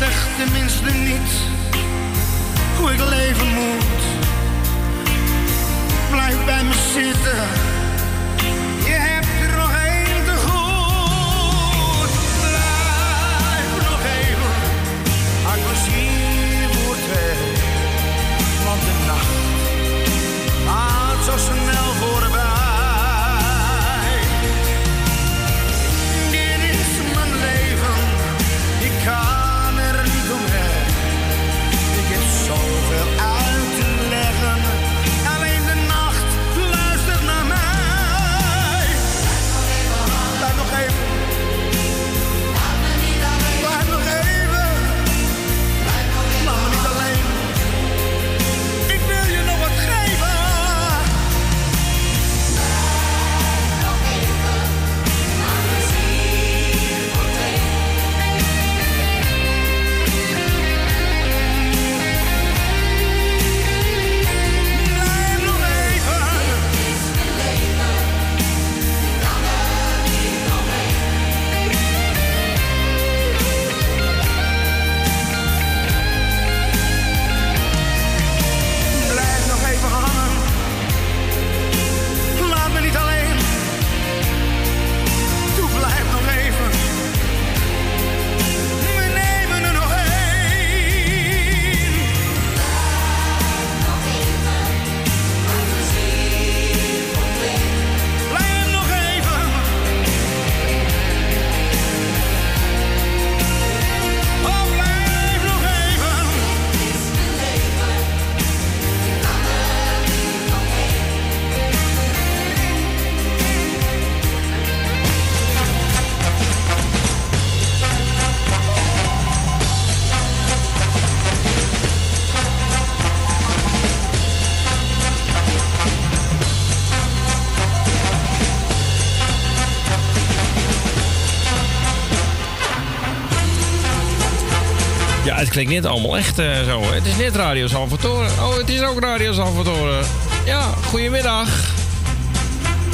Zegt tenminste niet hoe ik leven moet. Blijf bij me zitten. Klinkt niet allemaal echt uh, zo. Het is net Radio Salvatore. Oh, het is ook Radio Salvatore. Ja, goedemiddag.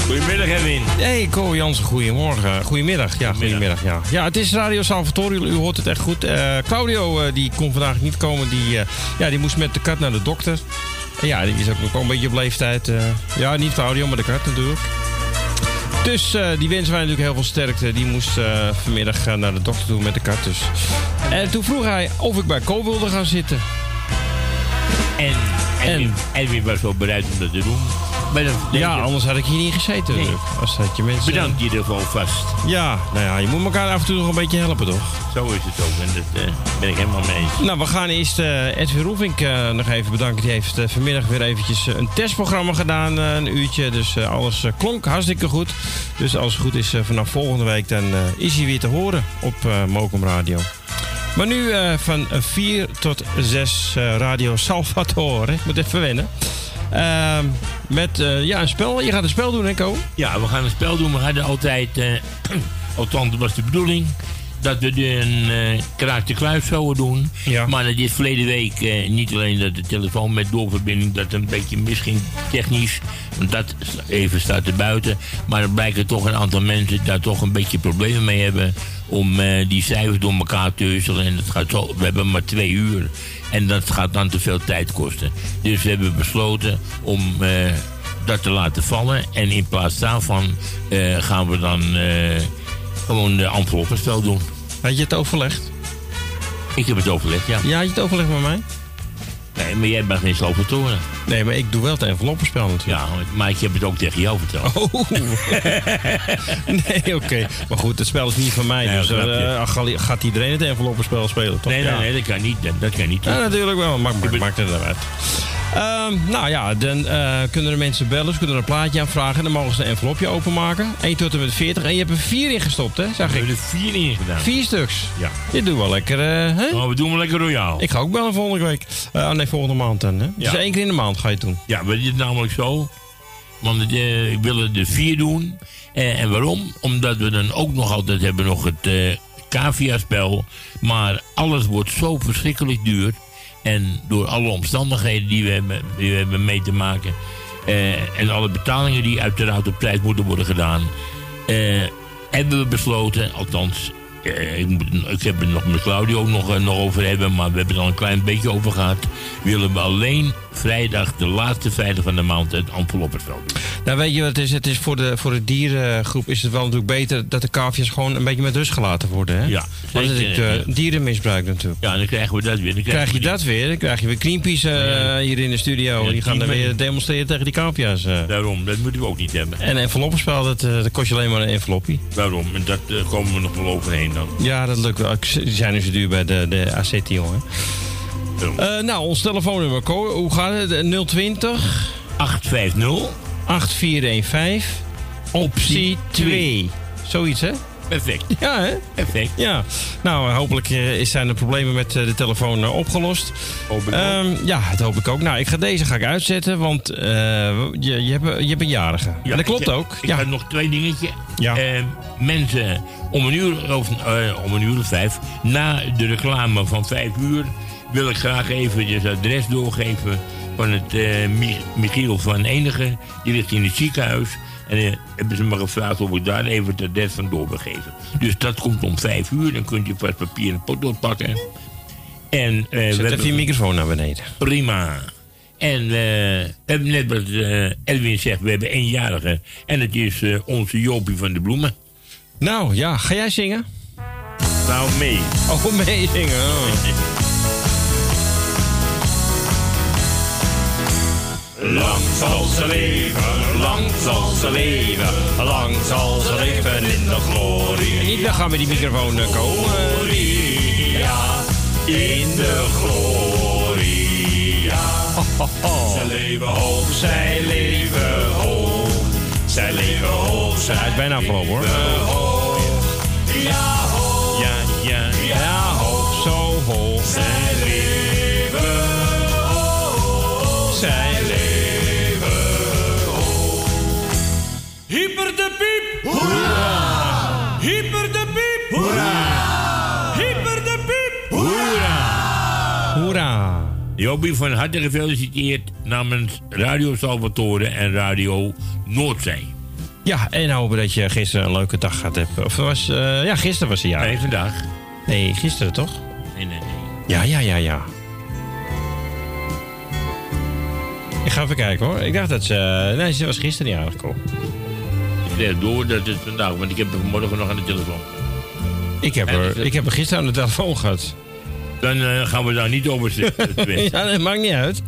Goedemiddag, Erwin. Hey, Ko Jansen, goedemorgen. Goedemiddag, ja, goedemiddag. Ja. ja, het is Radio Salvatore, u hoort het echt goed. Uh, Claudio, uh, die kon vandaag niet komen. Die, ja, die moest met de kat naar de dokter. En ja, die is ook nog wel een beetje op leeftijd. ja, niet Claudio, maar de kat natuurlijk. Dus die wensen wij natuurlijk heel veel sterkte. Die moest vanmiddag naar de dokter toe met de kat. Dus. En toen vroeg hij of ik bij Ko wilde gaan zitten. En, en, Edwin was wel bereid om dat te doen. Ja, anders had ik hier niet gezeten. Nee. Als dat je mensen... Bedankt je ervoor vast. Ja, nou ja, je moet elkaar af en toe nog een beetje helpen, toch? Zo is het ook. En dat uh, ben ik helemaal mee eens. Nou, we gaan eerst uh, Edwin Roefink uh, nog even bedanken. Die heeft vanmiddag weer eventjes een testprogramma gedaan, een uurtje. Dus alles klonk hartstikke goed. Dus als het goed is, vanaf volgende week dan is hij weer te horen op Mokum Radio. Maar nu van 4 tot 6 Radio Salvatore. Ik moet even wennen. Uh, met uh, ja, een spel. Je gaat een spel doen, hè? Ja, we gaan een spel doen. We hadden altijd, althans, dat was de bedoeling, dat we een uh, kraak de kluis zouden doen. Ja. Maar dat is verleden week uh, niet alleen dat de telefoon met doorverbinding dat een beetje misging technisch. Want dat even staat er buiten. Maar er blijken toch een aantal mensen daar toch een beetje problemen mee hebben. Om uh, die cijfers door elkaar te husselen. En dat gaat zo, we hebben maar twee uur. En dat gaat dan te veel tijd kosten. Dus we hebben besloten om dat te laten vallen. En in plaats daarvan uh, gaan we dan uh, gewoon de enveloppenspel doen. Had je het overlegd? Ik heb het overlegd, ja. Ja, had je het overlegd met mij? Nee, maar jij bent geen slopatoren. Nee, maar ik doe wel het enveloppenspel natuurlijk. Ja, maar ik heb het ook tegen jou verteld. Oh. nee, oké. Maar goed, het spel is niet van mij. Nee, dus uh, gaat iedereen het enveloppenspel spelen, toch? Nee, nee, nee, dat kan niet. Dat kan niet. Ja, natuurlijk wel. Maakt, maakt, maakt het eruit. Um, nou ja, dan uh, kunnen de mensen bellen, ze kunnen een plaatje aanvragen. En dan mogen ze een envelopje openmaken. 1 tot en met 40. En je hebt er 4 in gestopt, hè? Zag ik. We hebben er 4 in gedaan. 4 stuks. Ja. Dit doen we lekker, uh, hè? Oh, we doen wel lekker royaal. Ik ga ook bellen volgende week. Uh, nee, volgende maand dan, hè? Ja. Dus één keer in de maand ga je het doen. Ja, we doen het namelijk zo. Want ik wil er 4 doen. en waarom? Omdat we dan ook nog altijd hebben nog het cavia-spel. Maar alles wordt zo verschrikkelijk duur. En door alle omstandigheden die we hebben, die we hebben mee te maken. Uh, en alle betalingen die uiteraard op tijd moeten worden gedaan. Uh, hebben we besloten, althans ik, moet, ik, heb het nog met Claudio nog, uh, nog over hebben, maar we hebben het al een klein beetje over gehad. Willen we alleen vrijdag, de laatste vrijdag van de maand, het enveloppenveld doen. Nou, weet je wat het is? Het is voor de, voor de dierengroep is het wel natuurlijk beter dat de kaafjes gewoon een beetje met rust gelaten worden. Hè? Ja. Want het is uh, dierenmisbruik natuurlijk. Ja, dan krijgen we dat weer. Dan krijg je dat weer. Dan krijg je weer Greenpeace hier in de studio. Ja, die gaan dan weer demonstreren tegen die kaafjes. Daarom, dat moeten we ook niet hebben. En enveloppenspel, dat, dat kost je alleen maar een enveloppie. Daarom, en dat komen we nog wel overheen dan. Ja, dat lukt wel. Die zijn nu zo duur bij de, de ACT, jongen. Uh, nou, ons telefoonnummer, hoe gaat het? 020 850 8415 optie 2. Zoiets, hè? Perfect. Ja, hè? Perfect. Ja. Nou, hopelijk zijn de problemen met de telefoon opgelost. Hoop ik um, ja, dat hoop ik ook. Nou, ik ga deze ga ik uitzetten, want uh, je, je, hebt, je hebt een jarige. Ja, en dat klopt ik, ook. Ik ja. heb nog twee dingetjes. Ja. Uh, mensen, om een uur of uh, om een uur of vijf, na de reclame van vijf uur, wil ik graag even het adres doorgeven van het Michiel van Enige. Die ligt in het ziekenhuis. En uh, hebben ze me gevraagd of ik daar even het adres van doorbegeven. Dus dat komt om vijf uur. Dan kunt je vast papier en potlood pakken. En, uh, Zet even je microfoon naar beneden. Prima. En uh, we hebben net wat Edwin zegt, we hebben eenjarige. En het is onze Jopie van de Bloemen. Nou ja, ga jij zingen? Nou, mee. Oh, mee zingen. Oh. Lang zal ze leven, lang zal ze leven, lang zal ze leven in de glorie. Niet weggaan met die microfoon komen. Gloria, in de gloria. Oh. Zij leven hoog, zij leven hoog. Zij leven hoog, zij Het is bijna afgelopen hoor. hoog. Ja, hoog. Ja, ja, ja, hoog, zo hoog. Zij leven hoog. Zij Hyper de piep! Hoera! Hyper de piep! Hoera! Hyper de piep! Hoera! Jobie, van harte gefeliciteerd namens Radio Salvatore en Radio Noordzee. Ja, en hopen dat je gisteren een leuke dag gehad hebt. Of was, uh, ja, gisteren was hij ja. Nee, vandaag. Nee, gisteren toch? Nee, nee, nee. Ja, ja, ja, ja. Ik ga even kijken hoor. Ik dacht dat ze. nee, ze was gisteren niet aangekomen. Ik leer door dat het vandaag, want ik heb hem morgen nog aan de telefoon. Ik heb, er, ik heb er gisteren aan de telefoon gehad. Dan uh, gaan we daar niet over zitten. ja, dat maakt niet uit.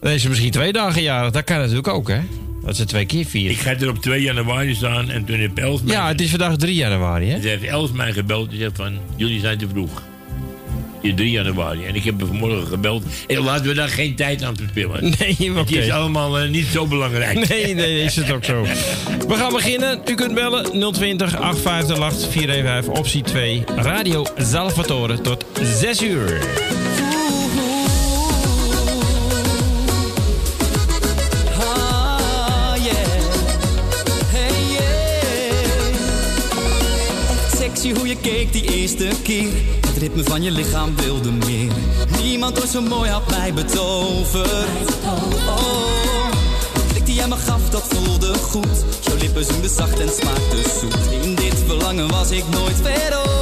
Dan is ze misschien twee dagen jarig. Dat kan natuurlijk ook, hè? Dat ze twee keer vieren. Ik ga er op 2 januari staan en toen heeft Els mij... Ja, het is vandaag 3 januari, hè? Ze heeft Els mij gebeld en zegt van... Jullie zijn te vroeg. 3 januari. En ik heb vanmorgen gebeld. En laten we daar geen tijd aan verspillen. Nee, oké. Het is allemaal uh, niet zo belangrijk. Nee, nee, is het ook zo. We gaan beginnen. U kunt bellen 020 858 415 optie 2. Radio Salvatore tot 6 uur. hoe je keek die eerste keer. Het ritme van je lichaam wilde meer. Niemand ooit zo mooi had mij betoverd. Oh, de die jij me gaf, dat voelde goed. Jouw lippen zoemden zacht en smaakte zoet. In dit verlangen was ik nooit veroverd.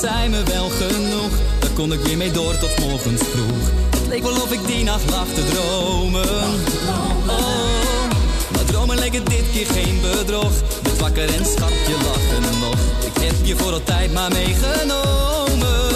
Dat zei me wel genoeg. Daar kon ik weer mee door tot morgens vroeg. Het leek wel of ik die nacht lag te dromen. Oh, maar dromen leek het dit keer geen bedrog. Werd wakker en schat je lachen nog. Ik heb je voor altijd maar meegenomen.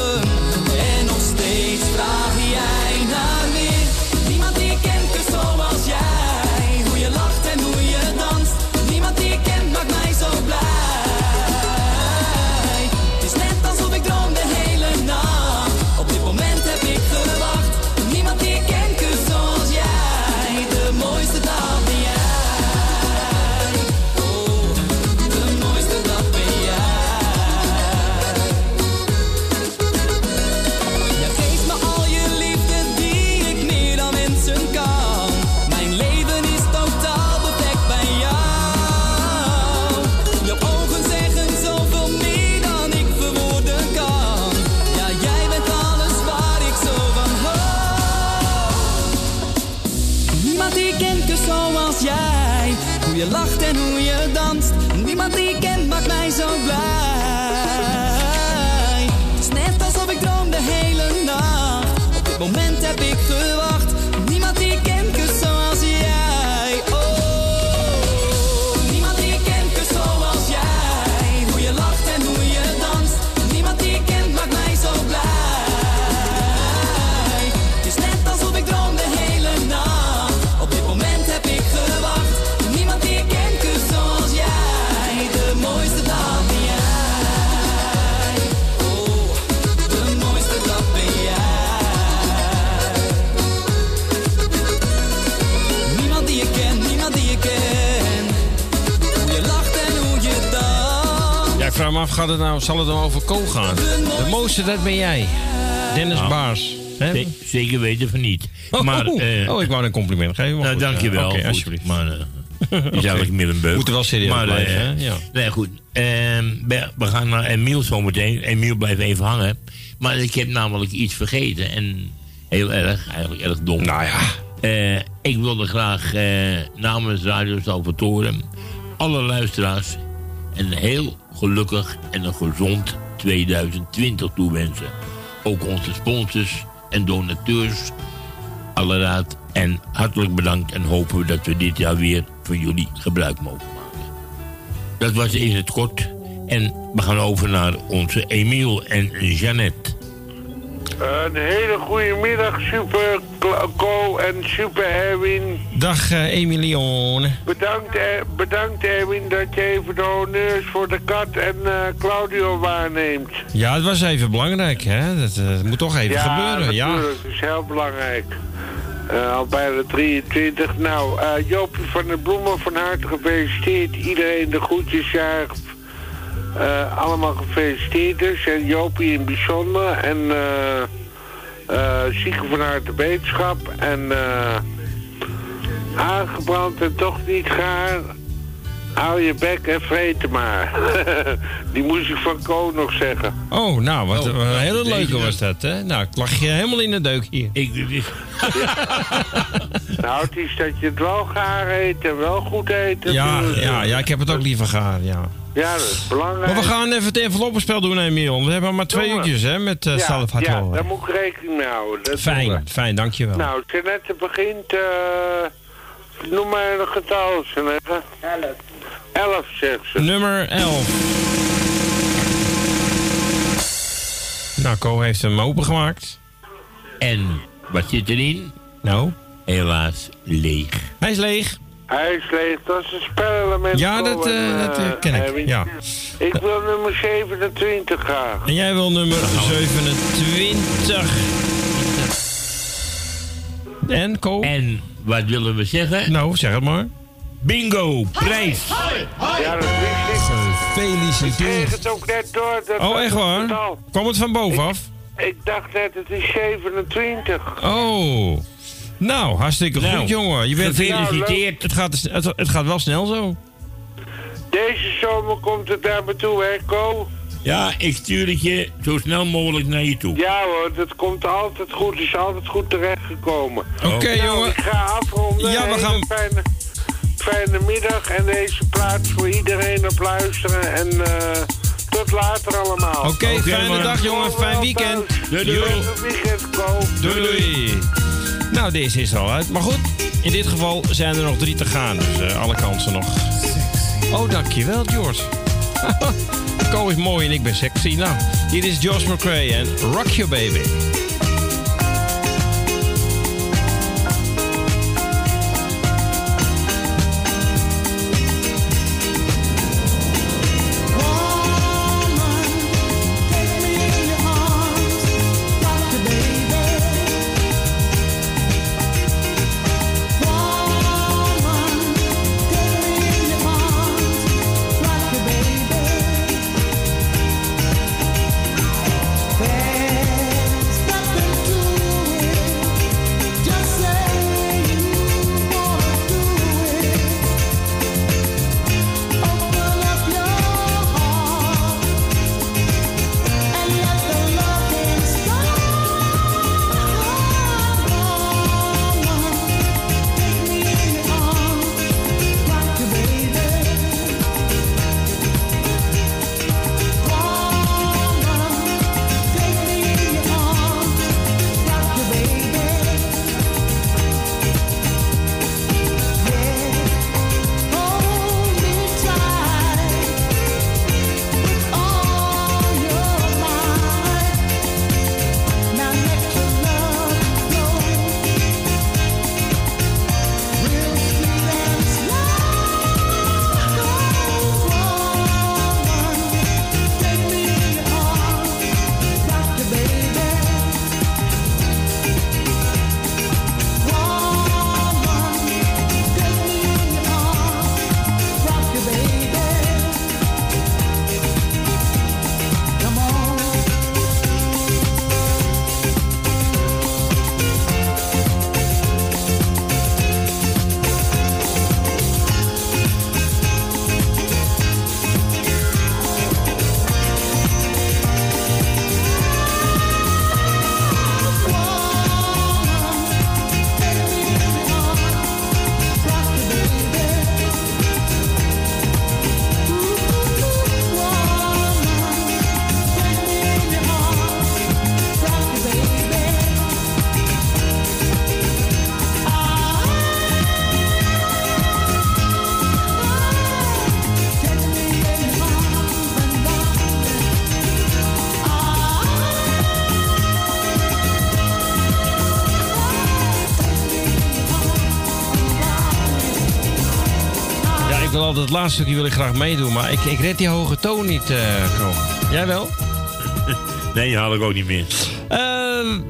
Gaat het nou, zal het nou over Ko gaan? De mooiste, dat ben jij. Dennis Nou, Baars. Zeker weten van niet. Maar, oh, eh, oh, ik wou een compliment geven. nou, goed, dankjewel. Oké, Goed, alsjeblieft. Maar eh, is eigenlijk meer een beuk. Moet er wel serieus maar, blijven, eh, hè? Ja. Nee, goed. Ehm, we, gaan naar Emiel zometeen. Emiel blijft even hangen. Maar ik heb namelijk iets vergeten. En heel erg, eigenlijk erg dom. Nou ja. Eh, ik wilde graag eh, namens Radio Salvatore alle luisteraars een heel gelukkig en een gezond 2020 toewensen. Ook onze sponsors en donateurs, alle raad en hartelijk bedankt en hopen we dat we dit jaar weer van jullie gebruik mogen maken. Dat was in het kort en we gaan over naar onze Emiel en Jeannette. Een hele goede middag, Super Co en Super Erwin. Dag uh, Emilione. Bedankt, er, bedankt Erwin dat je even de honneurs voor de kat en uh, Claudio waarneemt. Ja, het was even belangrijk, hè? Dat, uh, moet toch even ja, gebeuren. Ja, natuurlijk. Het is heel belangrijk. al bijna 23. Nou, Joopje van der Bloemen, van harte gefeliciteerd. Iedereen de groetjes, ja. Allemaal gefeliciteerd dus. En Joopie in het bijzonder. En... eh uh, zieken vanuit de wetenschap en uh, aangebrand en toch niet gaar. Hou je bek en vreten maar. Die moest ik van Ko nog zeggen. Oh, nou, wat oh, een hele leuke was dat, hè? Nou, ik lag je helemaal in de deuk hier. Ik, ik... nou, het is dat je het wel gaar eet en wel goed eet. Ja, ja, ja, ik heb het ook liever gaar, ja. Ja, dat is belangrijk. Maar we gaan even het enveloppenspel doen, Emiel. We hebben maar twee uurtjes, hè, met uh, ja, Ja, daar moet ik rekening mee houden. Dat fijn, fijn, dankjewel. Nou, Jeannette begint... Uh, noem maar een getal, Jeannette. Elf. Elf, zegt ze. Nummer elf. Nou, Co heeft hem opengemaakt. En wat zit erin? Nou? Helaas leeg. Hij is leeg. Hij is leeg, dat is een spelelement. Ja, dat, uh, dat uh, ken ik. Uh, ja. Ik wil nummer 27 graag. En jij wil nummer 27. En, Co? En wat willen we zeggen? Nou, zeg het maar. Bingo, prijs. Ja, dat wist ik. Gefeliciteerd. Ik kreeg het ook net door. Dat oh, echt waar? Kwam het van bovenaf? Ik, ik dacht net, het is 27. Oh. Nou, hartstikke nou, goed, jongen. Je bent gefeliciteerd. Het gaat, het, het, gaat wel snel zo. Deze zomer komt het daar me toe, hè, Ko? Ja, ik stuur het je zo snel mogelijk naar je toe. Ja hoor, dat komt altijd goed. is altijd goed terechtgekomen. Oké, okay, nou, jongen. Ik ga afronden. Ja, we gaan... Fijne, fijne middag en deze plaats voor iedereen op luisteren. En uh, tot later allemaal. Oké, okay, okay, fijne man. dag, jongen. Fijn weekend. Doei, doei. weekend, Ko. Doei, doei. Nou, deze is er al uit. Maar goed, in dit geval zijn er nog drie te gaan. Dus uh, alle kansen nog. Oh, dankjewel, George. Ko is mooi en ik ben sexy. Nou, hier is Josh McRae en Rock Your Baby. Altijd het laatste stukje wil ik graag meedoen, maar ik, ik red die hoge toon niet, eh Ko. Jij wel? Nee, die haal ik ook niet meer. Eh,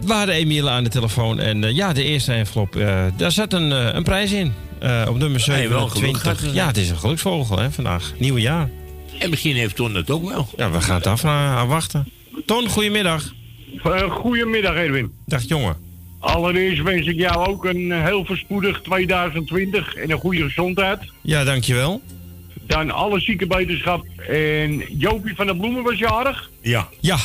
we hadden Emiele aan de telefoon en eh, ja, de eerste envelop, eh, daar zat een, een prijs in. Eh, op nummer Hey, wel geluk 27. gehad, hè? ja, het is een geluksvogel hè, vandaag. Nieuwe jaar. En misschien heeft Ton dat ook wel. Ja, we gaan het afvragen, afwachten. Ton, goedemiddag. Goedemiddag Edwin. Dag jongen. Allereerst wens ik jou ook een heel voorspoedig 2020 en een goede gezondheid. Ja, dankjewel. Dan alle zieke. En Jopie van der Bloemen was jarig. Ja. Ja.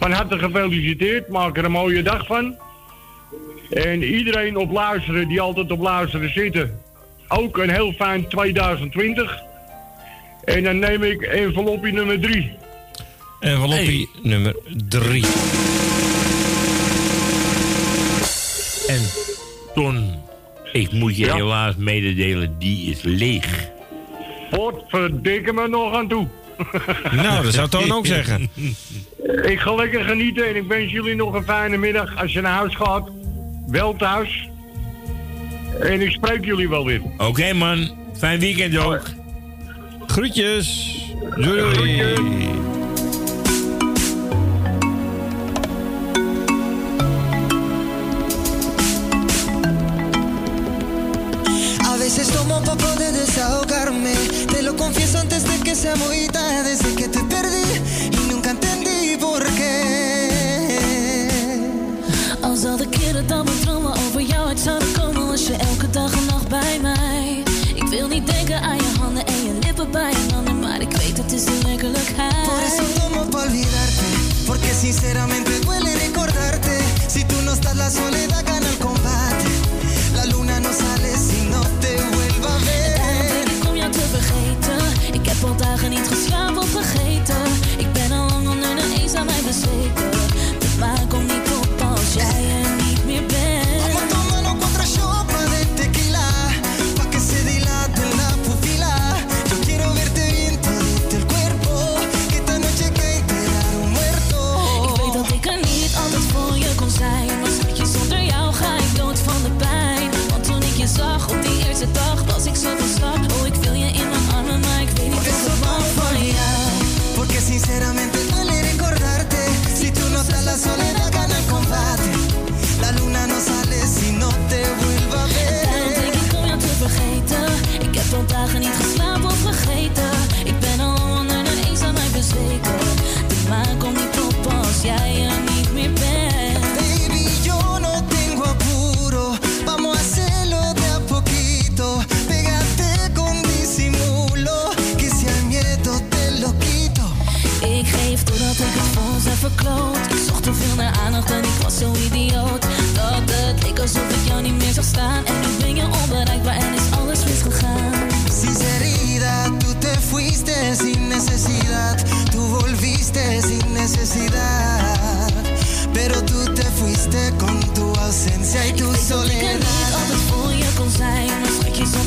Van harte gefeliciteerd. Maak er een mooie dag van. En iedereen op luisteren die altijd op luisteren zitten. Ook een heel fijn 2020. En dan neem ik envelopje nummer 3. Enveloppie nummer 3. En Ton, ik moet je Ja? helaas mededelen, die is leeg. Potverdikke me nog aan toe. Nou, dat zou Toon ook zeggen. Ik ga lekker genieten en ik wens jullie nog een fijne middag. Als je naar huis gaat, wel thuis. En ik spreek jullie wel weer. Oké man, fijn weekend ook. Groetjes. Doei. doei. Het is de werkelijkheid. Por eso tomo pa' olvidarte. Porque sinceramente duele recordarte. Si tú no estás, la soledad gana el combate. La luna no sale si no te vuelva a Daarom ver. denk ik om jou te vergeten. Ik heb al dagen niet geslapen of vergeten. Ausencia y tu Ik dat soledad. voor je kon zijn. Maar schatje, zonder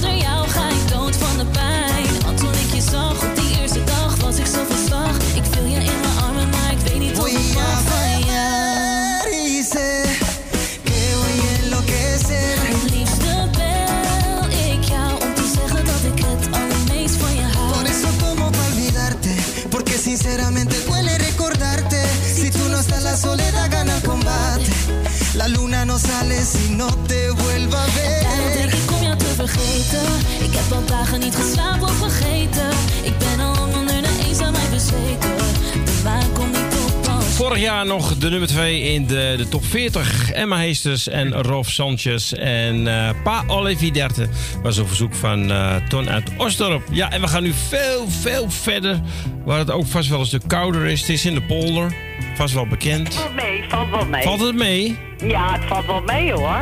al dagen niet geslapen of vergeten. Ik ben al lang onder de mij bezweken. De maan komt niet op als Vorig jaar nog de nummer 2 in de, de top 40. Emma Heesters en Rolf Sanchez. En eh, Pa Olivier Derte was een verzoek van eh, Ton uit Osdorp. Ja, en we gaan nu veel, veel verder. Waar het ook vast wel eens de kouder is. Het is in de polder. Vast wel bekend. Valt mee, valt wel mee. Valt het mee? Ja, het valt wel mee hoor.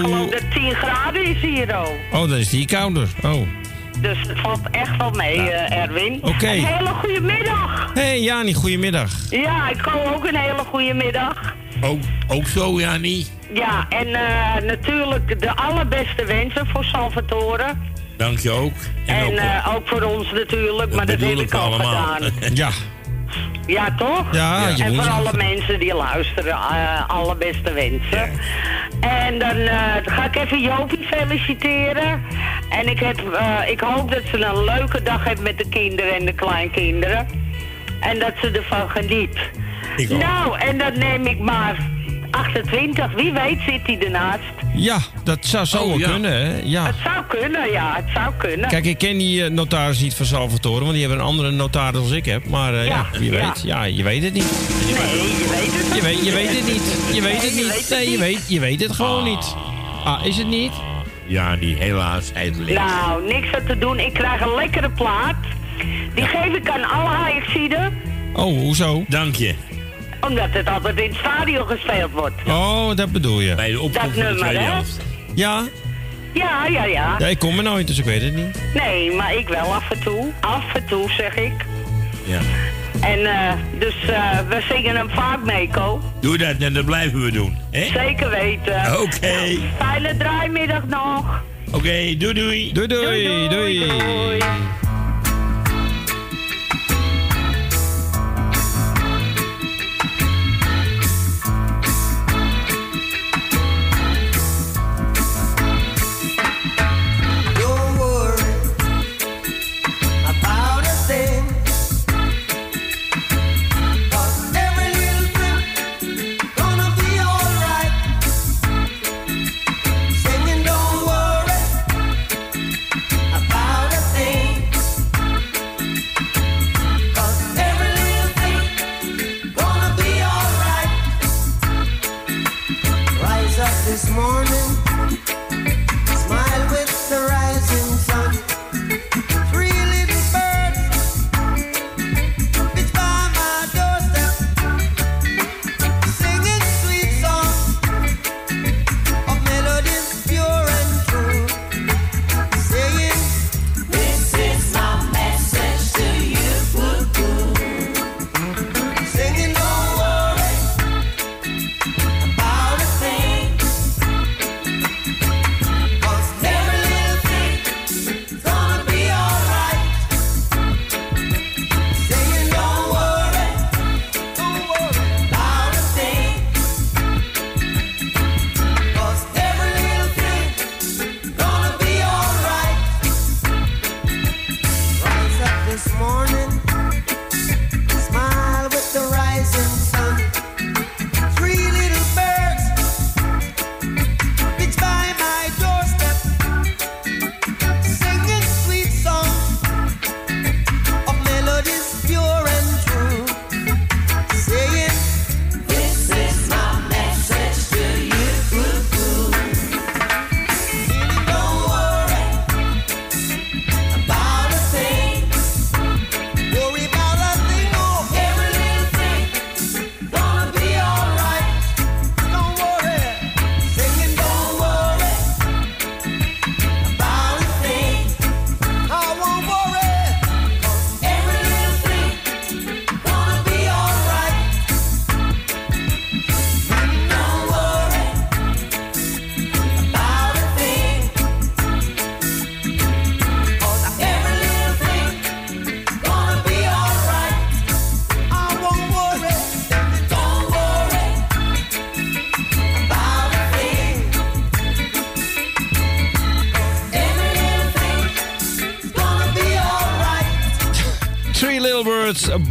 Geloof dat 10 graden is hier ook. Oh, dan is die kouder. Oh. Dus het valt echt wel mee, eh, Erwin. Oké. Een hele goede middag. hey, Jani, goedemiddag. Ja, ik kan ook een hele goede middag. Ook, ook zo, Jani? Ja, en eh, natuurlijk de allerbeste wensen voor Salvatore. Dank je ook. En, ook, eh, ook voor ons natuurlijk, maar dat heb ik al allemaal. gedaan. Ja. Ja, toch? Ja, je En voor alle mensen die luisteren, eh allerbeste wensen. En dan eh, ga ik even Jopie feliciteren. En ik, heb, eh, ik hoop dat ze een leuke dag hebben met de kinderen en de kleinkinderen. En dat ze ervan geniet. Ik nou, en dan neem ik maar 28. Wie weet zit hij ernaast. Ja, dat zou zo Oh, wel ja. kunnen, hè? Ja. Het zou kunnen, ja. Het zou kunnen. Kijk, ik ken die eh, notaris niet van Salvatore, want die hebben een andere notaris als ik heb. Maar eh, ja, Ja, wie weet. Ja, je weet het niet. nee, je weet het Je weet, je weet het niet. Je weet het Nee, niet. Nee, je niet. weet, je weet het gewoon niet. Ah, is het niet? Ja, die helaas. Leeft. Nou, niks aan te doen. Ik krijg een lekkere plaat. Die geef ik aan alle Ajaxiden. Oh, hoezo? Dank je. Omdat het altijd in het stadion gespeeld wordt. Oh, dat bedoel je. Bij de opkomst Dat nummer, hè? Ja? Ja, ja, ja. Ja, ik kom er nooit, dus ik weet het niet. Nee, maar ik wel af en toe. Af en toe, zeg ik. Ja. En eh, dus eh, we zingen hem vaak mee, Ko. Doe dat en dat blijven we doen. hè? Zeker weten. Oké. Nou, fijne draaimiddag nog. Oké, doei doei. Doei, doei, doei. doei. Don't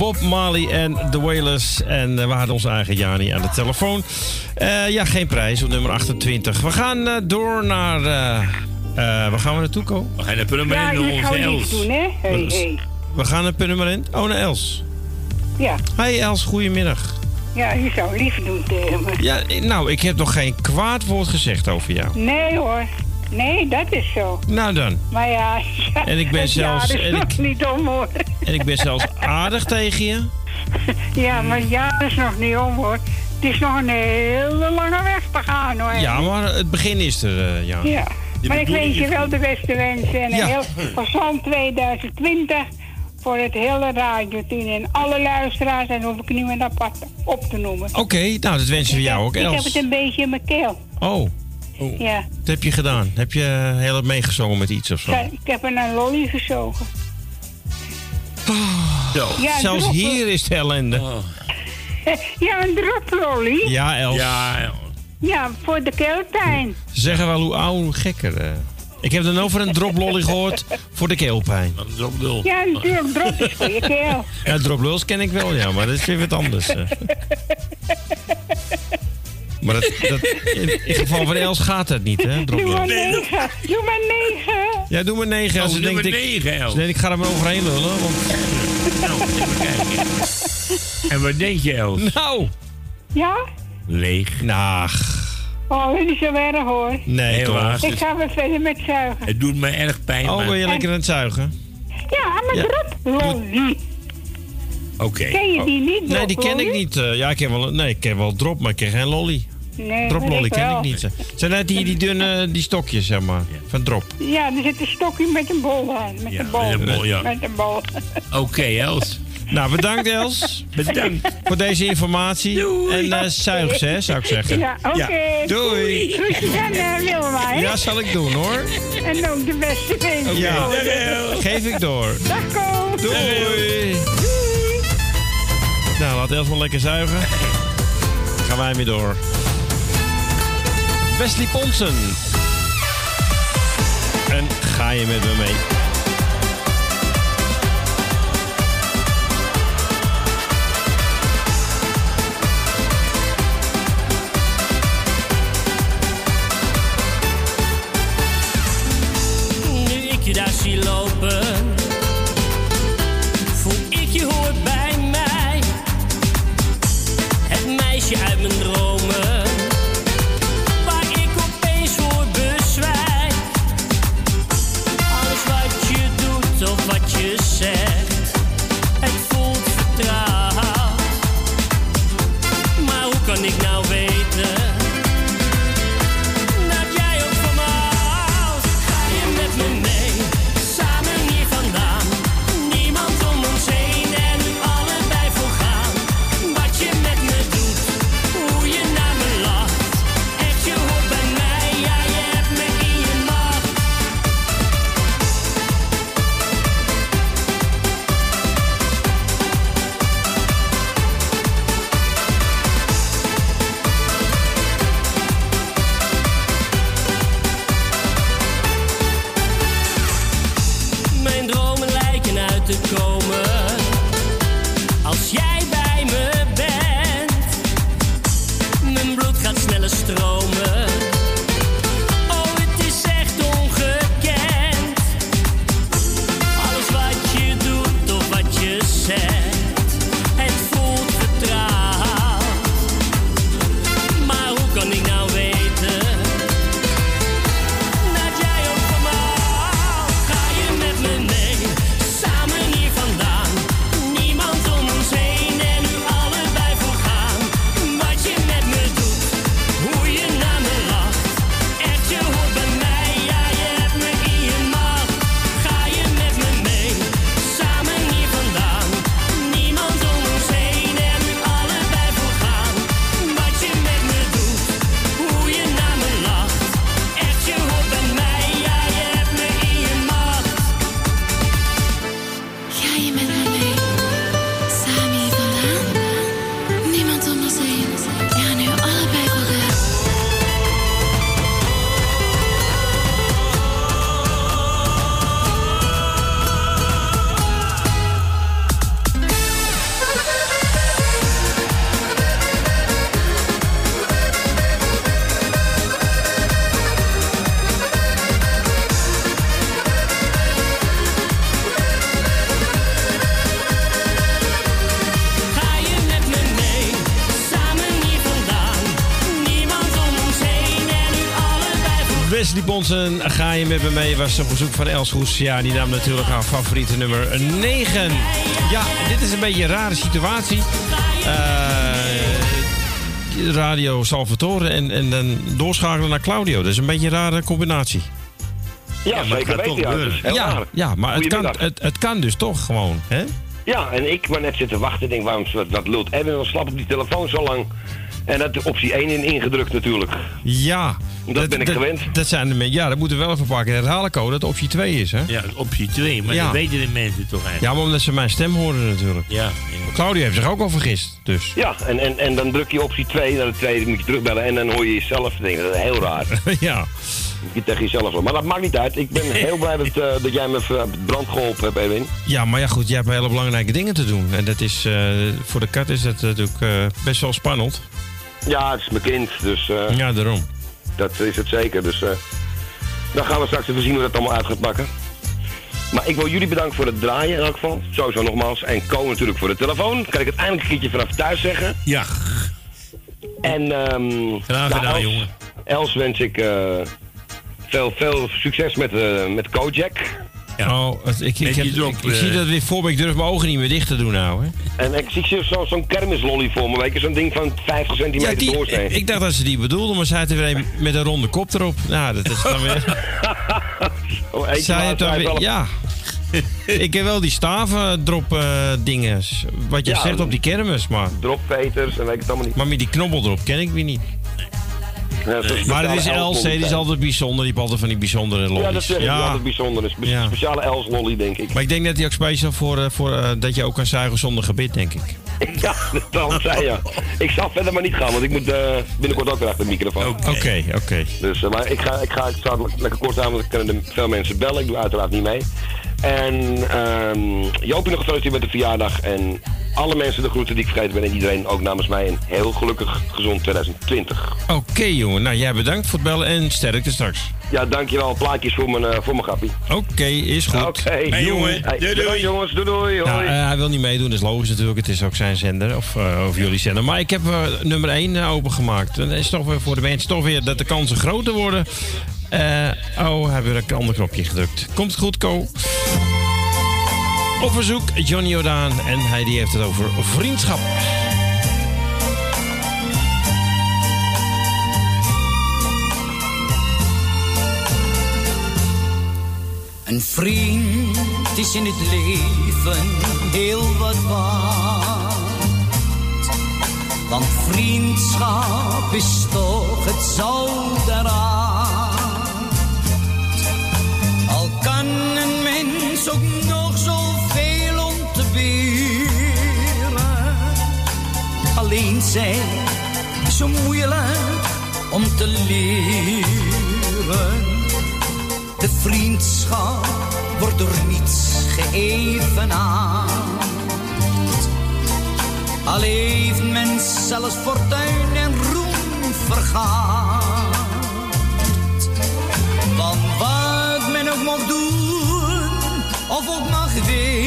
Bob Marley en The Wailers. En eh, we hadden onze eigen Jani aan de telefoon. Eh, ja, geen prijs op nummer 28. We gaan eh, door naar... eh, eh, waar gaan we naartoe komen? We gaan naar Ja, Purmerend onze zou Els. niets doen, hè? Hey, Wat is- hey. We gaan naar Purmerend. Oh, naar Els. Ja, Hi Els, goedemiddag. ja, je zou lief doen tegen me. Ja, nou, ik heb nog geen kwaad woord gezegd over jou. Nee hoor. Nee, dat is zo. Nou dan. Maar ja, En ik ben het jaar zelfs- is en nog ik- niet om hoor. En ik ben zelfs aardig tegen je. Ja, maar het jaar is nog niet om hoor. Het is nog een hele lange weg te gaan hoor. Ja, maar het begin is er, eh, ja. Ja. Maar ik wens je wel de beste wensen en een Ja. heel gezond 2020 voor het hele radioteam en alle luisteraars. En hoef ik niet meer apart op te noemen. Oké, nou, dat wensen we jou ook, Ik heb Els. het een beetje in mijn keel. Oh, Ja. wat heb je gedaan? Heb je heel wat meegezongen met iets of zo? Ik heb een lolly gezogen. Zo. Ja, Zelfs droppen. hier is het ellende. Ja, een droplolly. Ja, Els. Ja, Ja, voor de keelpijn. Ze zeggen wel hoe ouder, hoe gekker. eh. Ik heb dan over een droplolly gehoord voor de keelpijn. Een droplul. Ja, natuurlijk, drop is voor je keel. Ja, dropluls ken ik wel, ja, maar dat is weer wat anders. Maar dat, dat, in, in geval van Els gaat dat niet, hè? Doe maar negen. Doe maar negen. Ja, doe maar negen. Als Oh, ze doe denkt, maar ik, negen, Els. ze denkt, ik ga er maar overheen lullen. Want, Nou, even kijken. En wat denk je, Els? nou, Ja? Leeg. nou, Oh, dat is niet zo erg hoor. nee, Helaas. Ik ga weer verder met zuigen. Het doet me erg pijn, Oh, maar... ben je lekker aan het zuigen? Ja, maar Ja. drop lolly. Oké. Ken je die niet? Nee, die drop ken ik niet. eh, ja, ik ken wel, nee, ik ken wel drop, maar ik ken geen lolly. Nee, Drop maar lolly ken ik niet. Zijn net die, die dunne, die stokjes, zeg maar, van drop. Ja, er zit een stokje met een bol aan. Met Ja, een bol. met een bol, ja. Met een bol. Oké, Els. Nou, bedankt Els Bedankt. voor deze informatie. En eh zuig ze, hè, zou ik zeggen. Ja, oké. Doei. Groetjes aan uh, Wilma, hè? Ja, zal ik doen hoor. En ook de beste vriend. Ja, geef ik door. Dag, Ko. Doei. Nou, laat Els wel lekker zuigen. Dan gaan wij weer door. Wesley Ponsen. En ga je met me mee? Nu ik je daar zie lopen, Ga je met me mee? Was op bezoek van Els Goes. Ja, die nam natuurlijk haar favoriete nummer 9. Ja, dit is een beetje een rare situatie. Eh, radio Salvatore en, en dan doorschakelen naar Claudio. Dat is een beetje een rare combinatie. Ja, maar zeker weten. Ja, dus ja, raar. ja, maar het kan, het, het kan dus toch gewoon, hè? Ja, en ik maar net zitten wachten. Denk, waarom wat, wat lult Edwin dan slap op die telefoon zo lang? En dat optie 1 in ingedrukt natuurlijk. Ja. Dat ben ik gewend. Dat zijn de mensen. Ja, dat moeten we wel even pakken. Herhalen code dat optie 2 is, hè? Ja, optie 2, maar Ja. dat weten de mensen toch eigenlijk. Ja, maar omdat ze mijn stem horen natuurlijk. Ja. Claudia heeft zich ook al vergist, dus. Ja, en, en, en dan druk je optie 2, naar de tweede moet je terugbellen en dan hoor je jezelf dingen. Dat is heel raar. ja. Je tegen jezelf hoor. Maar dat maakt niet uit. Ik ben heel blij dat, eh, dat jij me het brand geholpen hebt, Edwin. Ja, maar ja goed, jij hebt hele belangrijke dingen te doen. En dat is, eh, voor de kat is dat natuurlijk eh, best wel spannend. Ja, het is mijn kind, dus... eh, Ja, daarom. Dat is het zeker, dus... eh, dan gaan we straks even zien hoe dat allemaal uit gaat pakken. Maar ik wil jullie bedanken voor het draaien in elk geval. Sowieso nogmaals. En Ko natuurlijk voor de telefoon. Kan ik het eindelijk een keertje vanaf thuis zeggen. Ja. En ehm Graag gedaan, Els, jongen. Els wens ik eh, veel, veel succes met, eh met Kojak. Oh, het- ik, heb- ik eh. zie dat weer voor me. Ik durf mijn ogen niet meer dicht te doen nou, hè. En ik zie zo- zo- zo'n kermislolly voor me, weet je. Zo'n ding van 50 Ja, centimeter die, doorsnee. ik, ik dacht dat ze die bedoelden, maar zij had er weer een met een ronde kop erop. Nou, dat is dan weer... Oh, zij heeft dan weer... Ja. ik heb wel die stavendrop eh dingen. Wat je Ja, zegt op die kermis, maar... Dropveters en weet ik het allemaal niet. Maar met die knobbel ken ik weer niet. Ja, is Maar het is LC, die is altijd bijzonder. Die heeft altijd van die bijzondere lollies. Ja, dat zeg ik. Ja. altijd bijzonder. Dat is een Ja. speciale Els-lolly, denk ik. Maar ik denk dat hij ook speciaal voor, eh, voor eh, dat je ook kan zuigen zonder gebit, denk ik. Ja, dat zei ja. Ik zal verder maar niet gaan, want ik moet eh, binnenkort ook weer achter de microfoon. Oké, oké. Dus, maar ik ga, ik ga ik sta lekker kort aan, want ik kunnen er veel mensen bellen. Ik doe uiteraard niet mee. En ehm Jopie nog gefeliciteerd met de verjaardag. En alle mensen de groeten die ik vergeten ben. En iedereen ook namens mij een heel gelukkig, gezond 2020. Oké, jongen. Nou, jij bedankt voor het bellen en sterkte straks. Ja, dankjewel. Plaatjes voor mijn, eh, voor mijn grappie. Oké, is goed. Oké. Hey, bedankt, jongens. Doei doei. Nou, eh, hij wil niet meedoen, dat is logisch natuurlijk. Het is ook zijn zender, of, eh, of jullie zender. Maar ik heb nummer 1 opengemaakt. En dat is toch weer voor de mensen toch weer dat de kansen groter worden. Eh, oh, hebben we een ander knopje gedrukt. Komt goed, Ko? Op verzoek Johnny Jordaan. En hij die heeft het over vriendschap. Een vriend is in het leven heel wat waard. Want vriendschap is toch het zout. Mens ook nog zoveel om te beren. Alleen zijn zo moeilijk om te leren. De vriendschap wordt door niets geëvenaard. Al heeft men zelfs fortuin en roem vergaat. Want wat men ook mag doen, of ook mag wezen.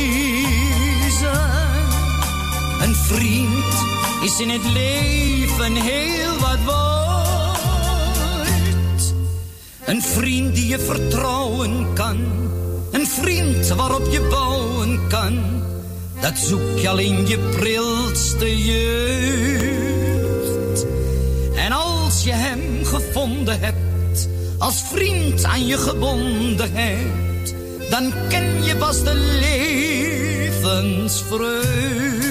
Een vriend is in het leven heel wat waard. Een vriend die je vertrouwen kan. Een vriend waarop je bouwen kan. Dat zoek je al in je prilste jeugd. En als je hem gevonden hebt, als vriend aan je gebonden hebt, dan ken je pas de levensvreugd.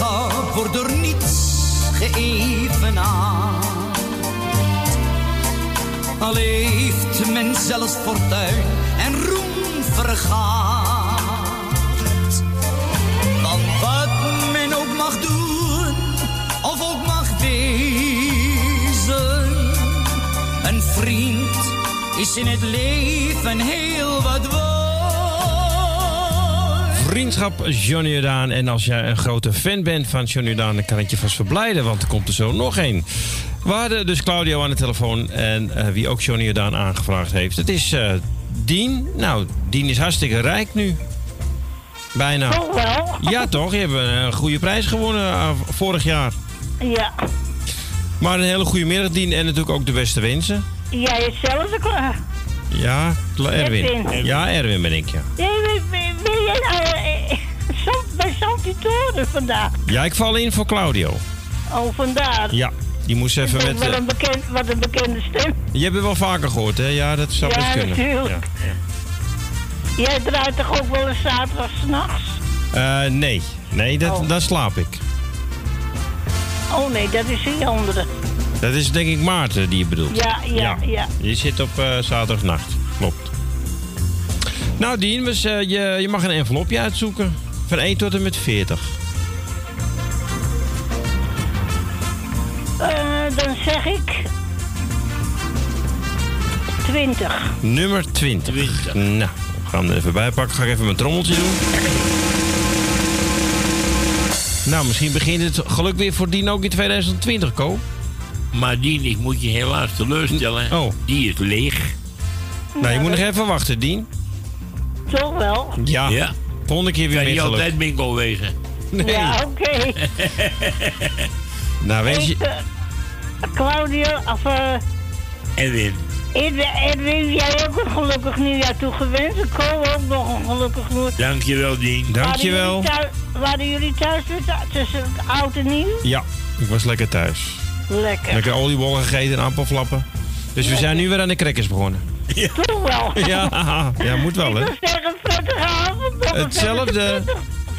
Vriendschap wordt door niets geëvenaard. Al heeft men zelfs fortuin en roem vergaat. Want wat men ook mag doen, of ook mag wezen. Een vriend is in het leven heel wat. Vriendschap Johnny Jordaan. En als jij een grote fan bent van Johnny Jordaan, dan kan ik je vast verblijden, want er komt er zo nog één. We hadden dus Claudio aan de telefoon en eh, wie ook Johnny Jordaan aangevraagd heeft. Het is eh, Dien. Nou, Dien is hartstikke rijk nu. Bijna. Toch wel? Ja, toch? Je hebt een goede prijs gewonnen eh, vorig jaar. Ja. Maar een hele goede middag, Dien. En natuurlijk ook de beste wensen. Jij hetzelfde klaar. Ja, Erwin. Erwin. Ja, Erwin ben ik, ja. Wil, jij nou eh, vandaag? Ja, ik val in voor Claudio. Oh, vandaar. Ja, die moest even met... wel eh, een bekend, wat een bekende stem. je hebt het wel vaker gehoord, hè? Ja, dat zou Ja, best kunnen. natuurlijk. Jij draait toch ook wel eens zaterdag s'nachts? Eh, nee, nee, dat, Oh. dan slaap ik. Oh nee, dat is die andere. Dat is denk ik Maarten die je bedoelt. Ja, ja, ja. Je zit op eh, zaterdagnacht, klopt. Nou, Dien, dus, je, je mag een envelopje uitzoeken. Van 1 tot en met 40. Eh, dan zeg ik... 20. Nummer 20. Nou, we gaan hem er even bij pakken. Ga ik even mijn trommeltje doen. Nou, misschien begint het geluk weer voor Dien ook in 2020, Ko. Maar Dien, ik moet je helaas teleurstellen. Oh. Die is leeg. Nou, je moet nog even wachten, Dien. Toch wel? Ja. Ja. Volgende keer weer Kan meer niet altijd bingo wezen. Nee. Ja, oké. Nou, wens je... Eh, Claudio, of... eh Edwin. Edwin, Edwin, jij ook een gelukkig nieuwjaar toegewenst. Ik hoop ook nog een gelukkig nieuwjaar. Dankjewel, Dien. Dankjewel. Waren jullie thuis, waren jullie thuis tussen, tussen oud en nieuw? Ja, ik was lekker thuis. Lekker. Lekker oliebollen gegeten en appelflappen. Dus we zijn nu weer aan de crackers begonnen. Toch wel? Ja, ja moet wel, hè? Ik wil zeggen, prettige avond. nog. Hetzelfde.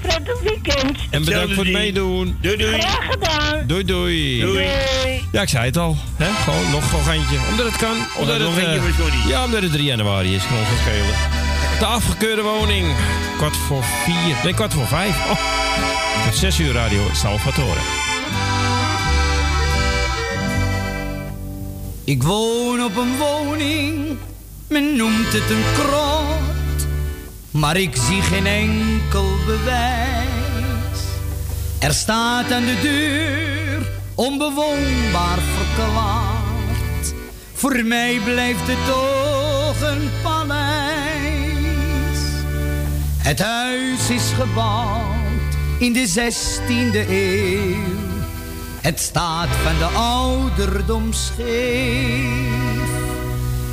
Prettig, weekend. En bedankt voor het meedoen. Doei, doei. Graag gedaan. Doei, doei. Doei. Ja, ik zei het al. Hè? Gewoon nog een eentje. Omdat het kan. Omdat nog het, eentje eh. Ja, omdat het 3 januari is. Kan ons schelen. De afgekeurde woning. Kwart voor vier. Nee, kwart voor vijf. Oh. Met 6 uur radio Salvatore. Ik woon op een woning, men noemt het een krot, maar ik zie geen enkel bewijs. Er staat aan de deur onbewoonbaar verklaard. Voor mij blijft het toch een paleis. Het huis is gebouwd in de 16e eeuw. Het staat van de ouderdom scheef.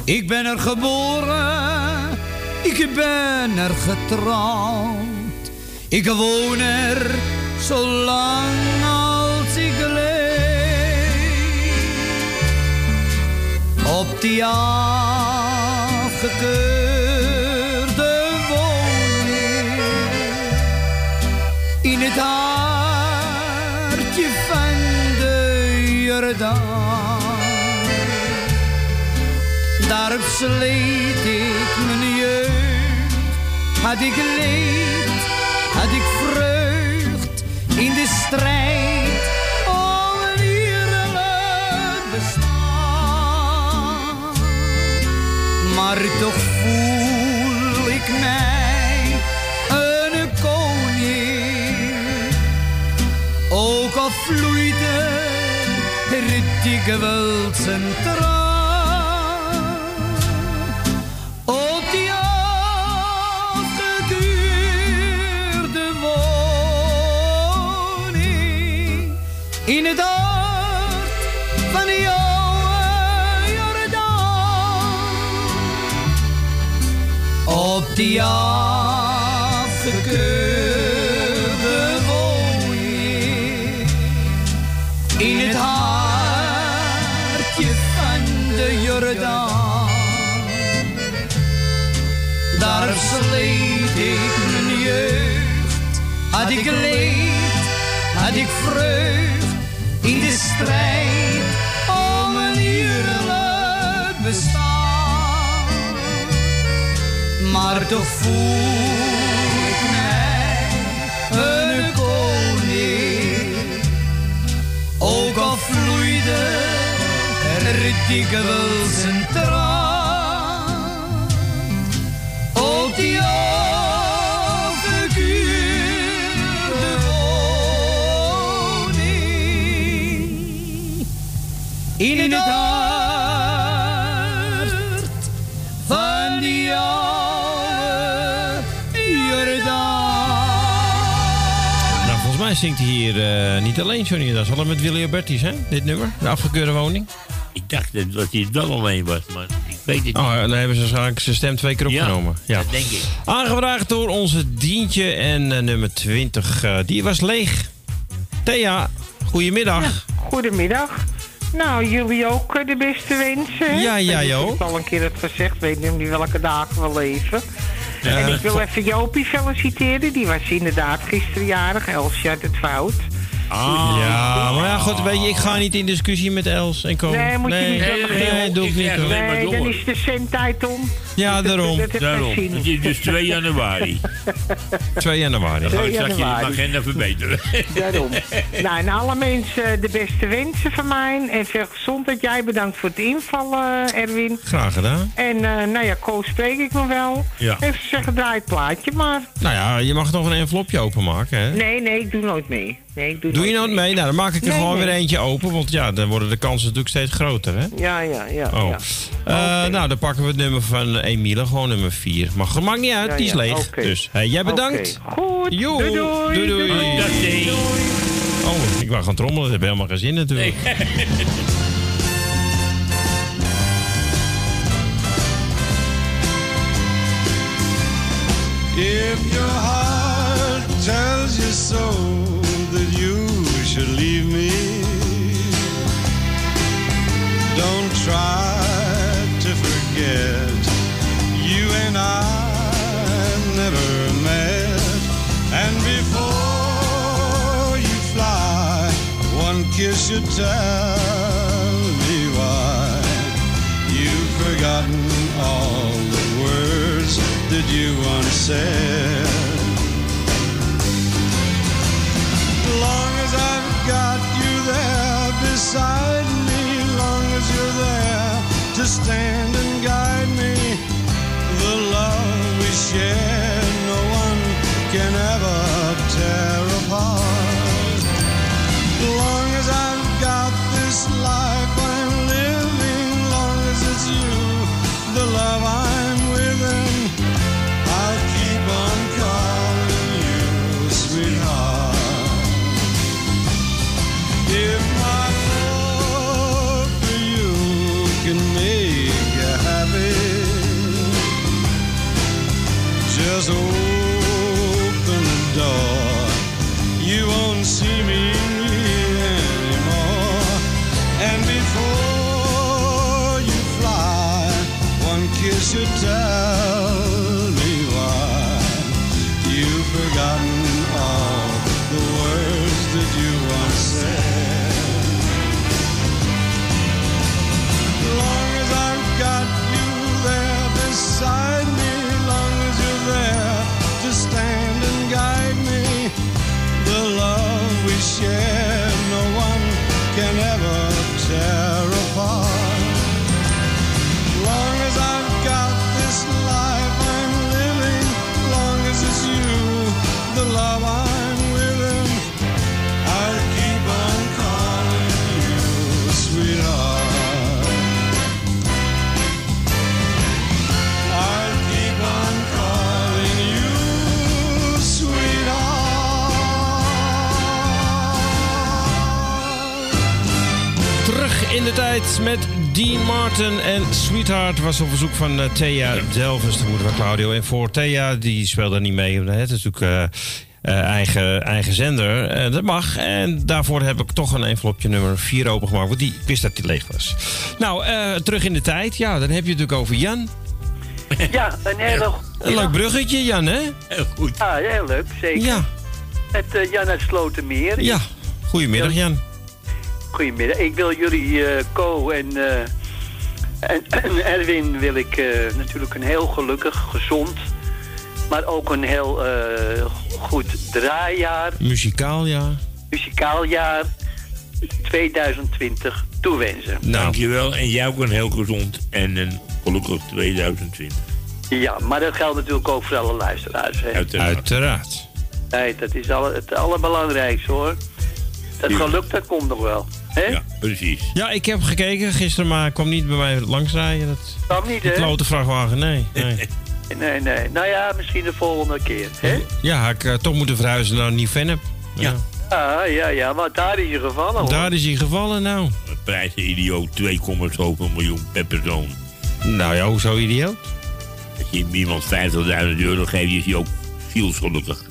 Ik ben er geboren, ik ben er getrouwd. Ik woon er zolang als ik leef. Op die afgekeurde woning in het hartje van de Jordaan. Daarop sleet ik mijn jeugd, had ik leed, had ik vreugd in de strijd om een eerlijk. Maar toch voel ik mij een koning, ook al vloeide er dikwijls een traan. In het hart van jouw Jordaan. Op die afgekeurde woning in het hartje van de Jordaan. Daar sleet ik mijn jeugd, had ik leed, had ik vreugd in de strijd om een eerlijk bestaan. Maar toch voel ik mij een koning, ook al vloeide er dikwijls een. In het hart van die oude Jordaan. mij zingt hij hier eh, niet alleen Johnny. Dat is wel met Willy Albertis, hè? Dit nummer, de afgekeurde woning. Ik dacht dat, hij het wel alleen was, maar ik weet het niet. Oh, dan hebben ze waarschijnlijk zijn stem twee keer opgenomen. Ja, dat denk ik. Aangevraagd door onze Dientje en eh, nummer 20. eh, die was leeg. Thea, goedemiddag. Goedemiddag. Nou, jullie ook eh, de beste wensen. Ja, jij Ik heb al een keer het gezegd, weet niet meer welke dagen we leven. Ja. En ik wil even Jopie feliciteren. Die was inderdaad gisteren jarig. Elsje had het fout. Ja, maar ja, goed, weet je, ik ga niet in discussie met Els en Co. Nee, moet je niet nee, nee, Giel. doe ik niet. Nee, dan is de centijd om. Ja, daarom. Dat Daarom. Het is dus 2 januari. 2 januari. Dan ga ik 2 straks januari. agenda verbeteren. Daarom. nou, en alle mensen de beste wensen van mij. En veel gezondheid. Jij bedankt voor het invallen, Erwin. Graag gedaan. En eh, nou ja, Koos spreek ik nog wel. Ja. Even zeggen, draai het plaatje maar. Nou ja, je mag nog een envelopje openmaken, hè? Nee, nee, ik doe nooit mee. Nee, ik doe, Doe je nooit mee? Nou, dan maak ik er Nee, gewoon nee. weer eentje open. Want ja, dan worden de kansen natuurlijk steeds groter, hè? Ja, ja, ja. Oh. ja. Eh, Nou, dan pakken we het nummer van Emile, gewoon nummer 4. Maar het maakt niet uit, Ja, die is ja, leeg. oké. Dus hey, jij bedankt. Oké, Goed, Jo, doei doei. doei, doei. Oh, ik wou gaan trommelen, dat heb helemaal geen zin natuurlijk. If your heart tells you so that you should leave me, don't try to forget. You and I never met, and before you fly, one kiss should tell me why you've forgotten all the words that you once said. Long as I've got you there beside me, long as you're there to stand yeah, no one can ever just open Tijd met Dean Martin en Sweetheart was op verzoek van eh, Thea Delvers, de moeder van Claudio. En voor Thea, die speelde niet mee. Het is natuurlijk eh, eh, eigen, eigen zender. Dat mag. En daarvoor heb ik toch een envelopje nummer 4 opengemaakt. Want die ik wist dat die leeg was. Nou, eh, terug in de tijd. Ja, dan heb je het natuurlijk over Jan. Ja, een hele... Een leuk bruggetje, Jan, hè? Heel goed. Ja, heel leuk, zeker. Ja. Het uh, Jan uit Slotermeer. Ja. Goedemiddag, Jan. Goedemiddag. Ik wil jullie, eh Co en, eh, en, en Erwin, wil ik eh, natuurlijk een heel gelukkig, gezond, maar ook een heel eh, goed draaijaar, Muzikaal, ja. muzikaal jaar 2020 toewensen. Nou. Dankjewel. En jij ook een heel gezond en een gelukkig 2020. Ja, maar dat geldt natuurlijk ook voor alle luisteraars. Hè? Uiteraard. Uiteraard. Nee, dat is alle, het allerbelangrijkste hoor. Dat geluk, dat komt nog wel. Hè? Ja, precies. Ja, ik heb gekeken gisteren, maar kwam niet bij mij langsrijden. Dat, Kwam niet, hè? klote vrachtwagen, nee. nee. Nee, nee. Nou ja, misschien de volgende keer. Hè? Ja, had ik eh, toch moeten verhuizen naar Nieuw-Vennep. Ja. Ah, ja, ja, maar daar is je gevallen hoor. Daar is hij gevallen nou. Prijzen idioot, 2, zoveel miljoen per persoon. Nou ja, hoezo idioot? Als je iemand 50.000 euro geeft, is hij ook zielsgelukkig.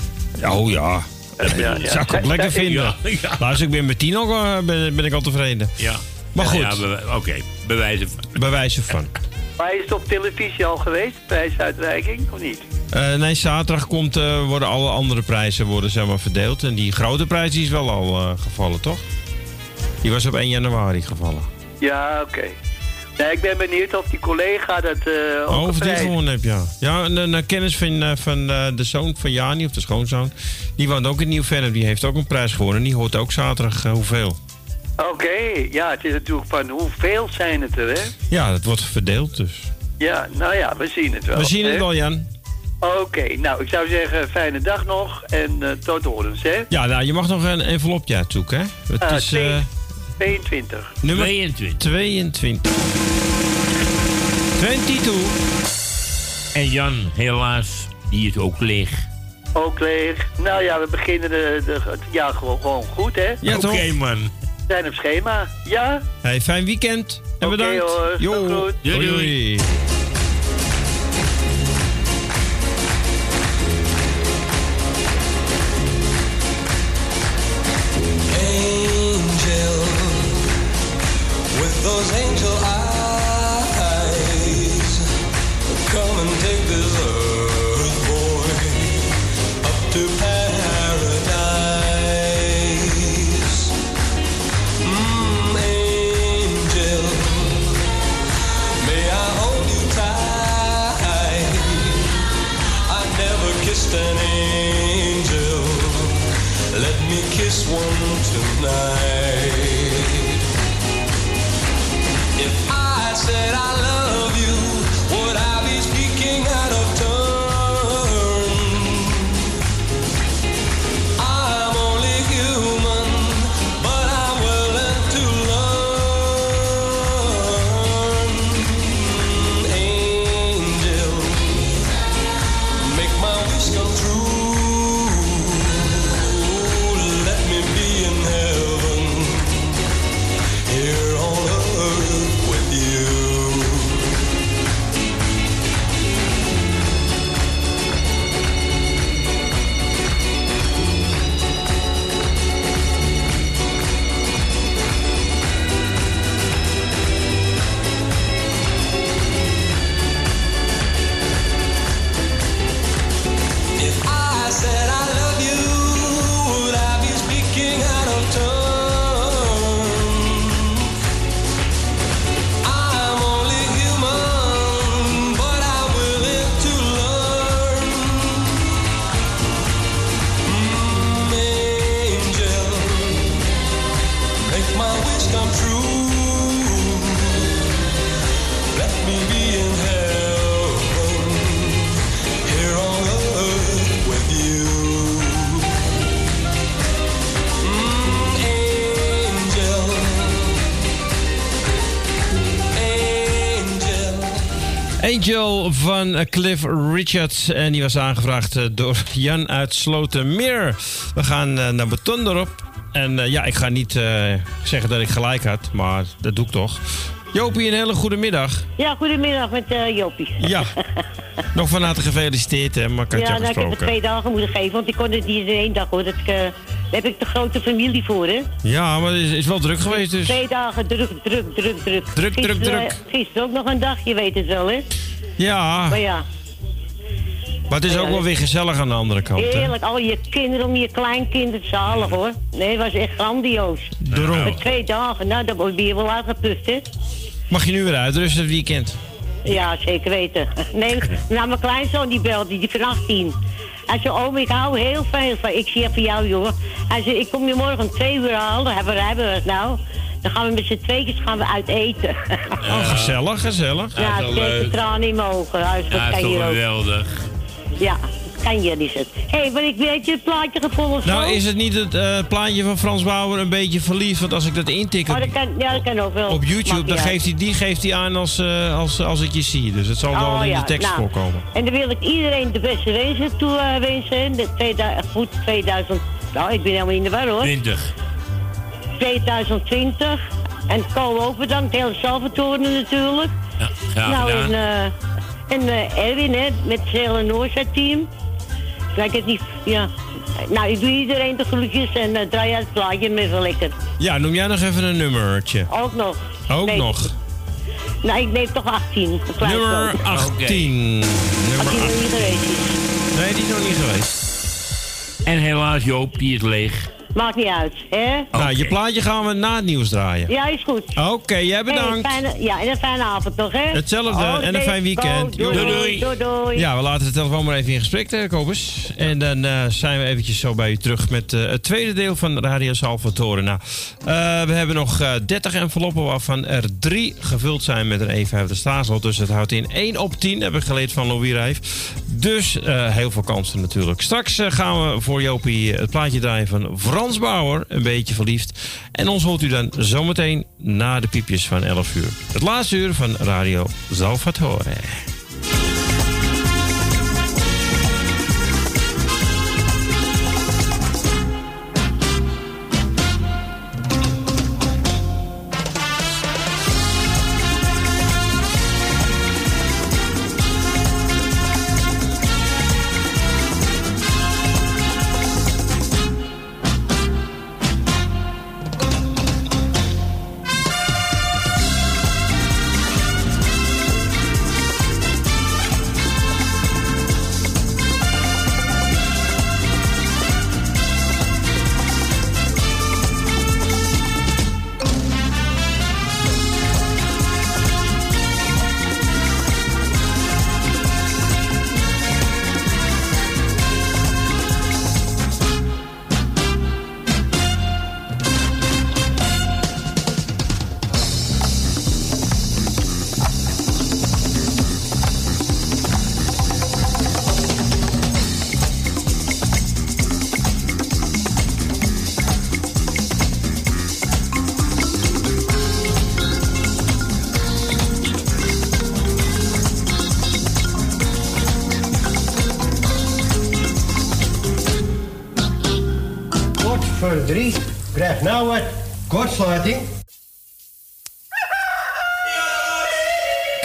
Oh ja. Ja, ja. Zou ik ook lekker vinden. Ja, ja. Luister, ik ben met tien ook, eh, ben, ben ik al tevreden. Ja. Maar goed. ja, Oké, bewijzen van. Bewijzen van. Maar is het op televisie al geweest, prijsuitreiking, of niet? Eh, nee, zaterdag komt, eh, worden alle andere prijzen worden, zeg maar, verdeeld. En die grote prijs die is wel al eh, gevallen, toch? Die was op 1 januari gevallen. Ja, oké. Nee, ik ben benieuwd of die collega dat eh ook Oh, of die gewonnen heb, ja. Ja, een, een kennis van, eh, van eh, de zoon van Jani, of de schoonzoon. Die woont ook in Nieuw-Vennep. Die heeft ook een prijs gewonnen. Die hoort ook zaterdag eh, hoeveel. Oké, ja, het is natuurlijk van hoeveel zijn het er, hè? Ja, dat wordt verdeeld dus. Ja, nou ja, we zien het wel. We zien het wel, Jan. Oké, nou, ik zou zeggen, fijne dag nog en eh, tot horens, hè? Ja, nou, je mag nog een envelopje uitzoeken, hè? Het Ah, is eh, 22. nummer 22. 22. 22. En Jan, helaas, die is ook leeg. Ook leeg. Nou ja, we beginnen de, de, het jaar gewoon, gewoon goed, hè? Ja, Oké, toch? man. We zijn op schema. Ja? Hey, fijn weekend. En Oké, bedankt. hoor. Doei, Hoi, doei. Van Cliff Richards. En die was aangevraagd eh, door Jan uit Slotermeer. We gaan eh, naar Beton erop. En eh, ja, ik ga niet zeggen dat ik gelijk had, maar dat doe ik toch. Jopie, een hele goede middag. Ja, goedemiddag met Jopie. Ja. Nog van harte gefeliciteerd, hè, maar je ja, nou, ik heb het twee dagen moeten geven, want ik kon het niet in één dag hoor. Dat ik, daar heb ik de grote familie voor, hè? Ja, maar het is, is wel druk geweest dus. Twee dagen druk, druk, druk, druk. Druk, druk, Gisteren, druk. Gisteren ook nog een dag, je weet het wel, hè? Ja, Maar ja, maar het is ook wel weer gezellig aan de andere kant, heerlijk. Al je kinderen om je kleinkinderen, zalig hoor. Nee, het was echt grandioos. Daarom. Met twee dagen, nou, dan word je wel uitgeput, hè? Mag je nu weer uitrusten het weekend? Ja, zeker weten. Nee, nou, mijn kleinzoon die belde, die van 18. Hij zei, oom, ik hou heel veel van... Ik zie van jou, jongen. Hij zei, ik kom je morgen om twee uur halen. Hebben we hebben we het nou? Dan gaan we met z'n tweetjes gaan we uit eten. Oh, gezellig, gezellig. ja, het de tranen in mijn ogen. Huis, dat Ja, is toch geweldig. Ja, kan je, is het. Hé, hey, maar ik weet je het plaatje gevonden Nou, zo? is het niet het eh, plaatje van Frans Bauer een beetje verliefd? Want als ik dat intik Oh, op, dat kan, ja, dat kan ook wel. op YouTube, dan niet geeft hij, die geeft hij aan als, eh, als, als ik je zie. Dus het zal wel Oh, in ja, de tekst nou. voorkomen. En dan wil ik iedereen de beste wensen toe wensen. De 2000, goed Nou, ik ben helemaal in de war hoor. 20. 2020. En Ko ook bedankt, heel Salvatore natuurlijk. Ja, graag nou, gedaan. en, eh, en eh, Erwin, hè, met het hele Noordzee team. Kijk het niet, ja. Nou, ik doe iedereen de groetjes en eh, draai uit het plaatje met wel lekker. Ja, noem jij nog even een nummertje. Ook nog. Ook Nee. nog. Nou, ik neem toch 18. Een klein Nummer stootje. 18. Nummer Als hij nog 18. niet geweest is. Nee, die is nog niet geweest. En helaas, Joop, die is leeg. Maakt niet uit, hè? Nou, je plaatje gaan we na het nieuws draaien. Ja, is goed. Oké, jij bedankt. Hey, fijne, ja, en een fijne avond nog, hè? Hetzelfde Oh, en een fijn weekend. Doei, doei. doei, doei. Ja, we laten de telefoon maar even in gesprek, eh, Kobus. En dan eh, zijn we eventjes zo bij u terug met eh, het tweede deel van Radio Salvatore. Nou, eh, we hebben nog eh 30 enveloppen waarvan er drie gevuld zijn met een E5 de staatslot. Dus het houdt in 1 op 10, heb ik geleerd van Louis Rijf. Dus eh, heel veel kansen natuurlijk. Straks gaan we voor Jopie het plaatje draaien van Frans Bauer, een beetje verliefd. En ons hoort u dan zometeen na de piepjes van 11 uur. Het laatste uur van Radio Salvatore.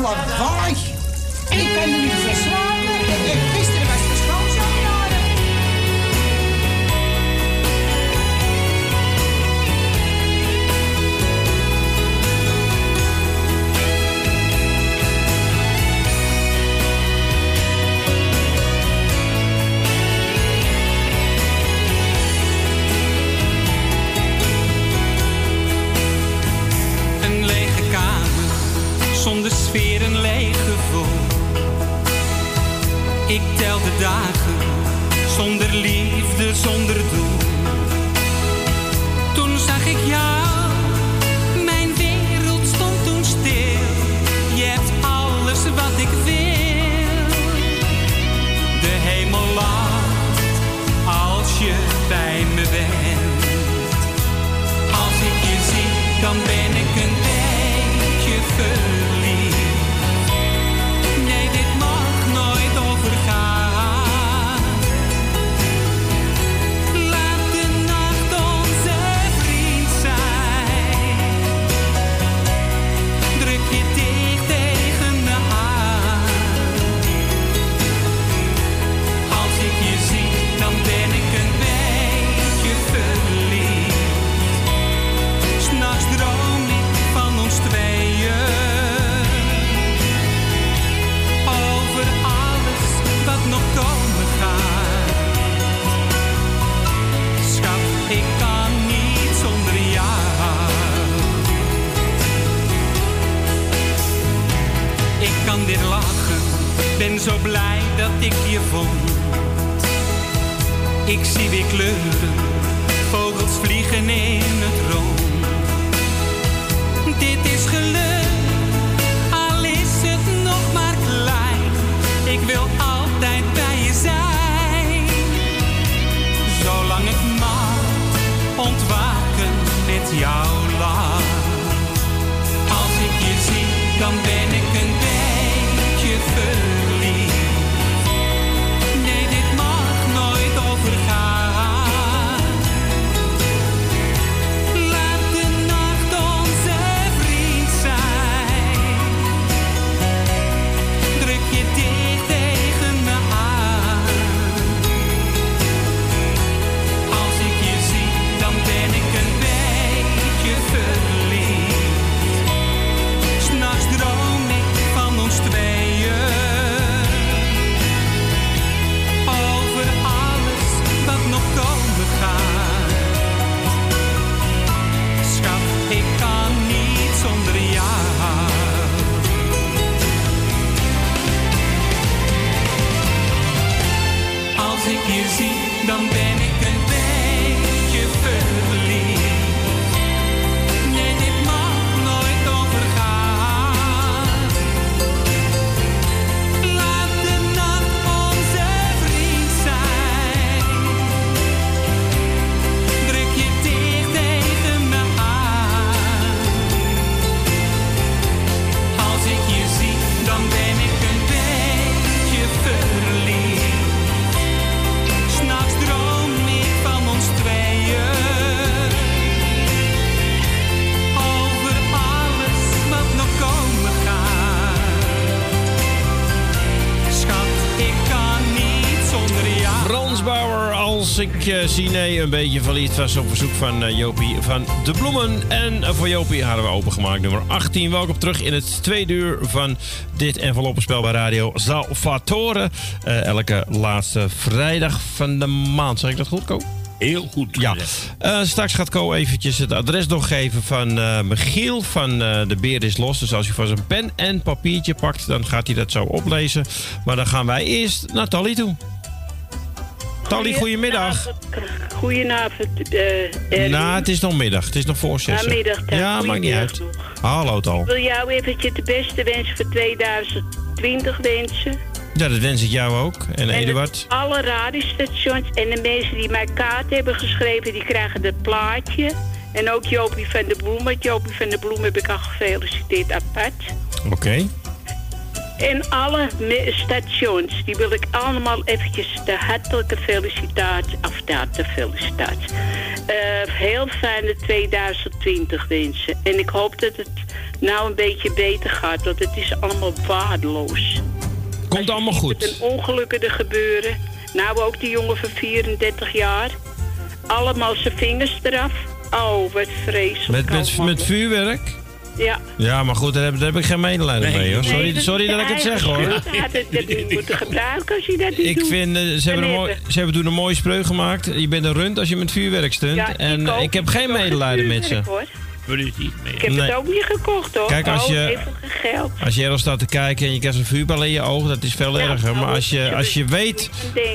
Ik kan er niet voor slapen. En zonder sfeer, een leeg gevoel. Ik tel de dagen, zonder liefde, zonder doel. zo blij dat ik je vond. Ik zie weer kleuren, vogels vliegen in het rond. Dit is geluk, al is het nog maar klein. Ik wil altijd bij je zijn. Zolang het mag, ontwaken met jouw lach. Als ik je zie, dan ben ik nee, een beetje verliefd was op verzoek van eh, Jopie van de Bloemen. En eh, voor Jopie hadden we opengemaakt nummer 18. Welkom terug in het tweede uur van dit enveloppenspel bij Radio Salvatore. Eh, elke laatste vrijdag van de maand. Zeg ik dat goed, Ko? Heel goed. Ja. Eh, straks gaat Co eventjes het adres doorgeven van eh, Michiel van De Beer is Los. Dus als u van zijn pen en papiertje pakt, dan gaat hij dat zo oplezen. Maar dan gaan wij eerst naar Tally toe. Tally, goedemiddag. Goedenavond, Erwin. Nou, het is nog middag. Het is nog voor zes. Namiddag dan. Ja, maakt niet uit. Hallo, Tal. Ik wil jou eventjes de beste wens voor 2020 wensen. Ja, dat wens ik jou ook. En En Eduard. alle radiostations en de mensen die mij kaart hebben geschreven, die krijgen het plaatje. En ook Jopie van de Bloem. Want Jopie van de Bloem heb ik al gefeliciteerd apart. Oké. En alle stations, die wil ik allemaal eventjes de hartelijke felicitatie, of de hartelijke felicitatie. Eh, heel fijne 2020 wensen. En ik hoop dat het nou een beetje beter gaat, want het is allemaal waardeloos. Komt allemaal goed. Een ongelukken er gebeuren. Nou, ook die jongen van 34 jaar. Allemaal zijn vingers eraf. Oh, wat vreselijk. Met, met, met vuurwerk? Ja. Ja, maar goed, daar heb, daar heb ik geen medelijden mee, hoor. Sorry, Nee, sorry dat ik het zeg, hoor. Hij had het dat niet moeten gebruiken als je dat niet Ik doet. vind, eh, ze, hebben een mooi, ze hebben toen een mooie spreuk gemaakt. Je bent een rund als je met vuurwerk stunt. Ja, en ik heb geen medelijden met ze. hoor. Ik Ik heb Nee. het ook niet gekocht hoor. Kijk, als oh, je- geld. Als je ergens staat te kijken en je krijgt een vuurbal in je oog, dat is veel Ja, erger. Maar nou, als je, als je weet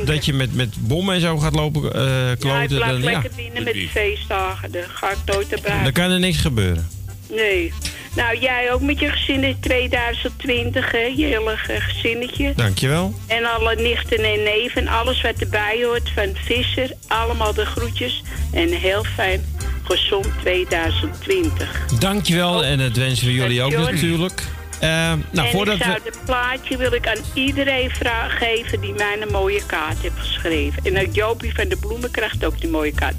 dat je met, met bommen en zo gaat lopen eh Ja, ik kloten, blijf dan, ja, lekker binnen met de feestdagen. Daar ga ik nooit naar buiten. dan kan er niks gebeuren. Nee. Nou, jij ook met je gezin in 2020, hè? Je hele gezinnetje. Dankjewel. En alle nichten en neven, alles wat erbij hoort van Visser. Allemaal de groetjes. En heel fijn, gezond 2020. Dankjewel en dat wensen we jullie ook natuurlijk. Eh, nou, en voordat ik zou we... het plaatje wil ik aan iedereen vragen geven die mij een mooie kaart heeft geschreven. En ook Jopie van de Bloemen krijgt ook die mooie kaart.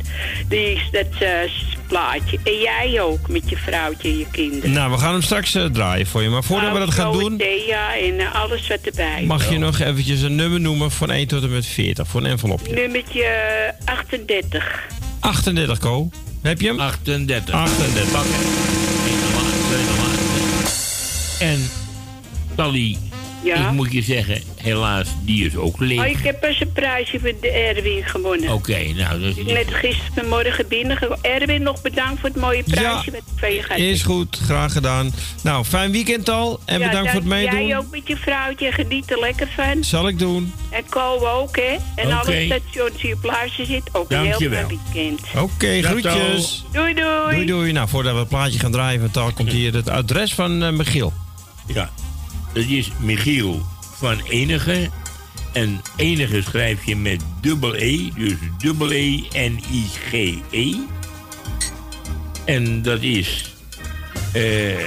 Die, dat eh, plaatje. En jij ook met je vrouwtje en je kinderen. Nou, we gaan hem straks eh, draaien voor je. Maar voordat we dat gaan doen, Thea en eh, alles wat erbij mag je nog eventjes een nummer noemen van 1 tot en met 40 voor een envelopje. Nummertje eh, 38. 38, Ko. Heb je hem? 38. 38. Pak hem. En Tally Ja. Ik moet je zeggen, helaas, die is ook leeg. Oh, ik heb pas een prijsje voor de Erwin gewonnen. Oké, nou, dat is Ik ben net gistermorgen binnengekomen. Erwin, nog bedankt voor het mooie prijsje met de. Is goed, graag gedaan. Nou, fijn weekend al en Ja, bedankt voor het meedoen. Jij ook met je vrouwtje, geniet er lekker van. Zal ik doen. En Ko ook, hè. En Oké. alle stations die op luister zitten, ook een heel fijn weekend. Oké, Dag, groetjes. Doei, doei. Doei, doei. Nou, voordat we het plaatje gaan draaien, taal, komt hier het adres van eh, Michiel. Ja, dat is Michiel van Enige. En Enige schrijf je met dubbel E, dus dubbel E en I-G-E. En dat is eh,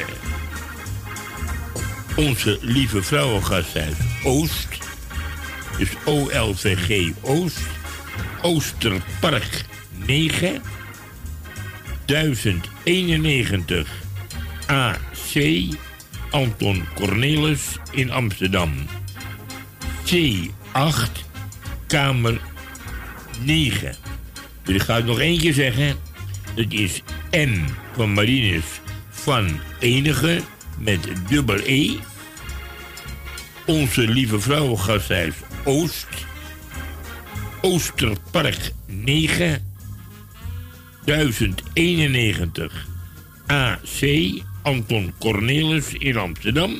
onze lieve vrouwengasthuis Oost. Dus O-L-V-G Oost. Oosterpark 9. 1091 AC Anton Cornelis in Amsterdam. C8 Kamer 9. Dus ik ga het nog keer zeggen. Dat is M van Marinus van Enige met dubbel E. Onze lieve vrouwengasthuis Oost. Oosterpark 9. 1091 AC Anton Cornelis in Amsterdam.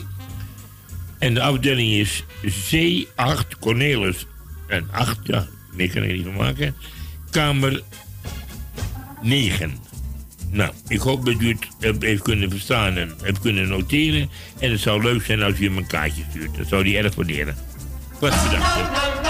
En de afdeling is C8 Cornelis en 8, ja, meer kan ik niet van maken. Kamer 9. Nou, ik hoop dat u het hebt- heeft kunnen verstaan en hebt kunnen noteren. En het zou leuk zijn als u hem een kaartje stuurt. Dat zou hij erg waarderen. Wat bedankt.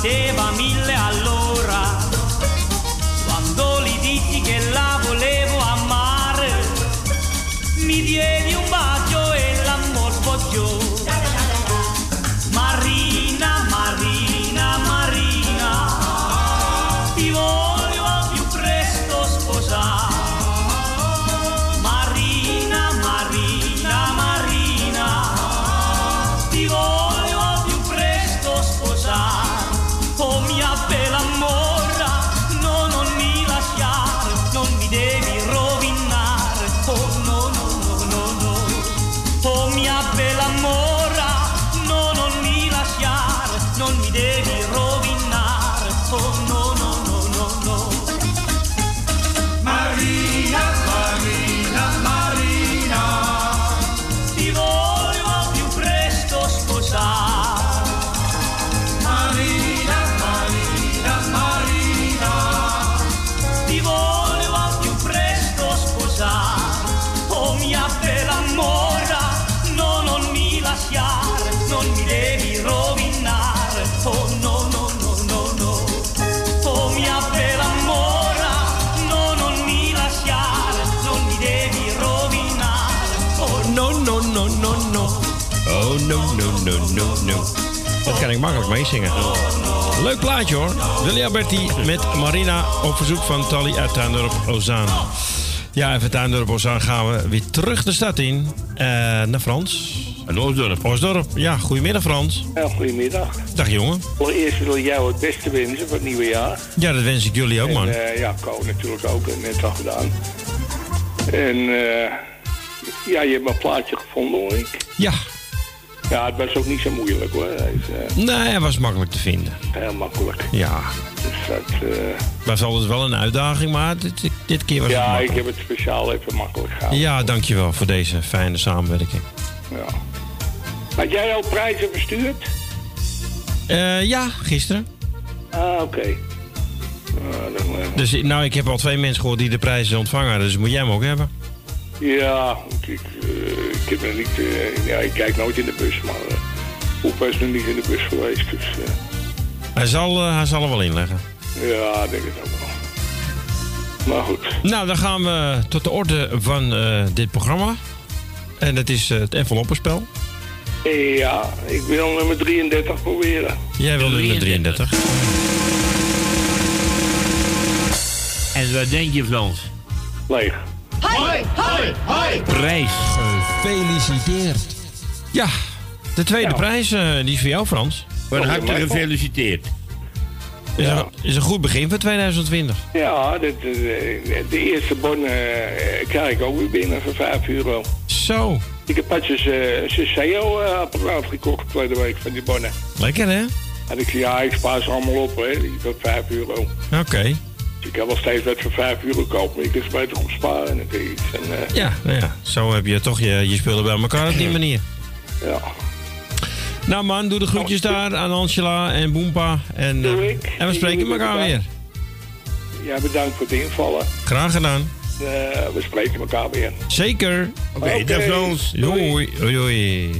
se va mi Dat kan ik makkelijk meezingen. Leuk plaatje hoor. Willy Alberti met Marina op verzoek van Tally uit Tuindorp Ozaan. Ja, even Tuindorp Ozaan gaan we weer terug de stad in. Eh, naar Frans. En Oostdorp. Oostdorp. Ja, goedemiddag Frans. Ja, goedemiddag. Dag jongen. Allereerst wil ik jou het beste wensen voor het nieuwe jaar. Ja, dat wens ik jullie ook man. Eh, ja, Ko natuurlijk ook, net al gedaan. En eh, ja, je hebt mijn plaatje gevonden hoor ik. Ja. Ja, het was ook niet zo moeilijk hoor. Hij is, eh, Nee, hij was makkelijk te vinden. heel makkelijk. Ja. Dus dat, eh, Was altijd wel een uitdaging, maar dit, dit keer was het ja, ik heb het speciaal even makkelijk gehouden. Ja, dankjewel voor deze fijne samenwerking. Ja. Had jij al prijzen verstuurd? Eh, ja, gisteren. Ah, oké. Ah, Dus nou, ik heb al twee mensen gehoord die de prijzen ontvangen, dus moet jij hem ook hebben. Ja, ik, eh, ik heb er niet... eh, ja, ik kijk nooit in de bus, maar... Uh, Opa is nog niet in de bus geweest, dus... eh, Hij zal, eh, hij zal er wel inleggen. ja, ik denk het ook wel. Maar goed. Nou, dan gaan we tot de orde van eh, dit programma. En dat is eh, het enveloppenspel. Ja, ik wil nummer 33 proberen. Jij wil nummer 33. En wat denk je, Frans? Leeg. Hoi, hoi, hoi! Prijs. Gefeliciteerd. Ja, de tweede Ja. prijs, eh, die is voor jou, Frans. Van harte gefeliciteerd. Is, een, is een goed begin voor 2020. Ja, dit, eh, de eerste bon eh, krijg ik ook weer binnen voor 5 euro. Zo. Ik heb pas een Senseo-apparaat gekocht vorige week van die bonnen. Lekker, hè? En ik zei, ja, ik spaar ze allemaal op, hè. Die voor 5 euro. Oké. Ik kan wel steeds wat voor 5 euro kopen, maar ik ze beter op sparen en iets. En, eh, Ja, nou ja, zo heb je toch je, je spullen bij elkaar op die manier. Ja. Nou man, doe de groetjes daar aan Angela en Boempa. En, eh, en we spreken elkaar weer. Ja, bedankt voor het invallen. Graag gedaan. Eh, we spreken elkaar weer. Zeker. Oké, dag, Frans. Doei. Doei. Doei.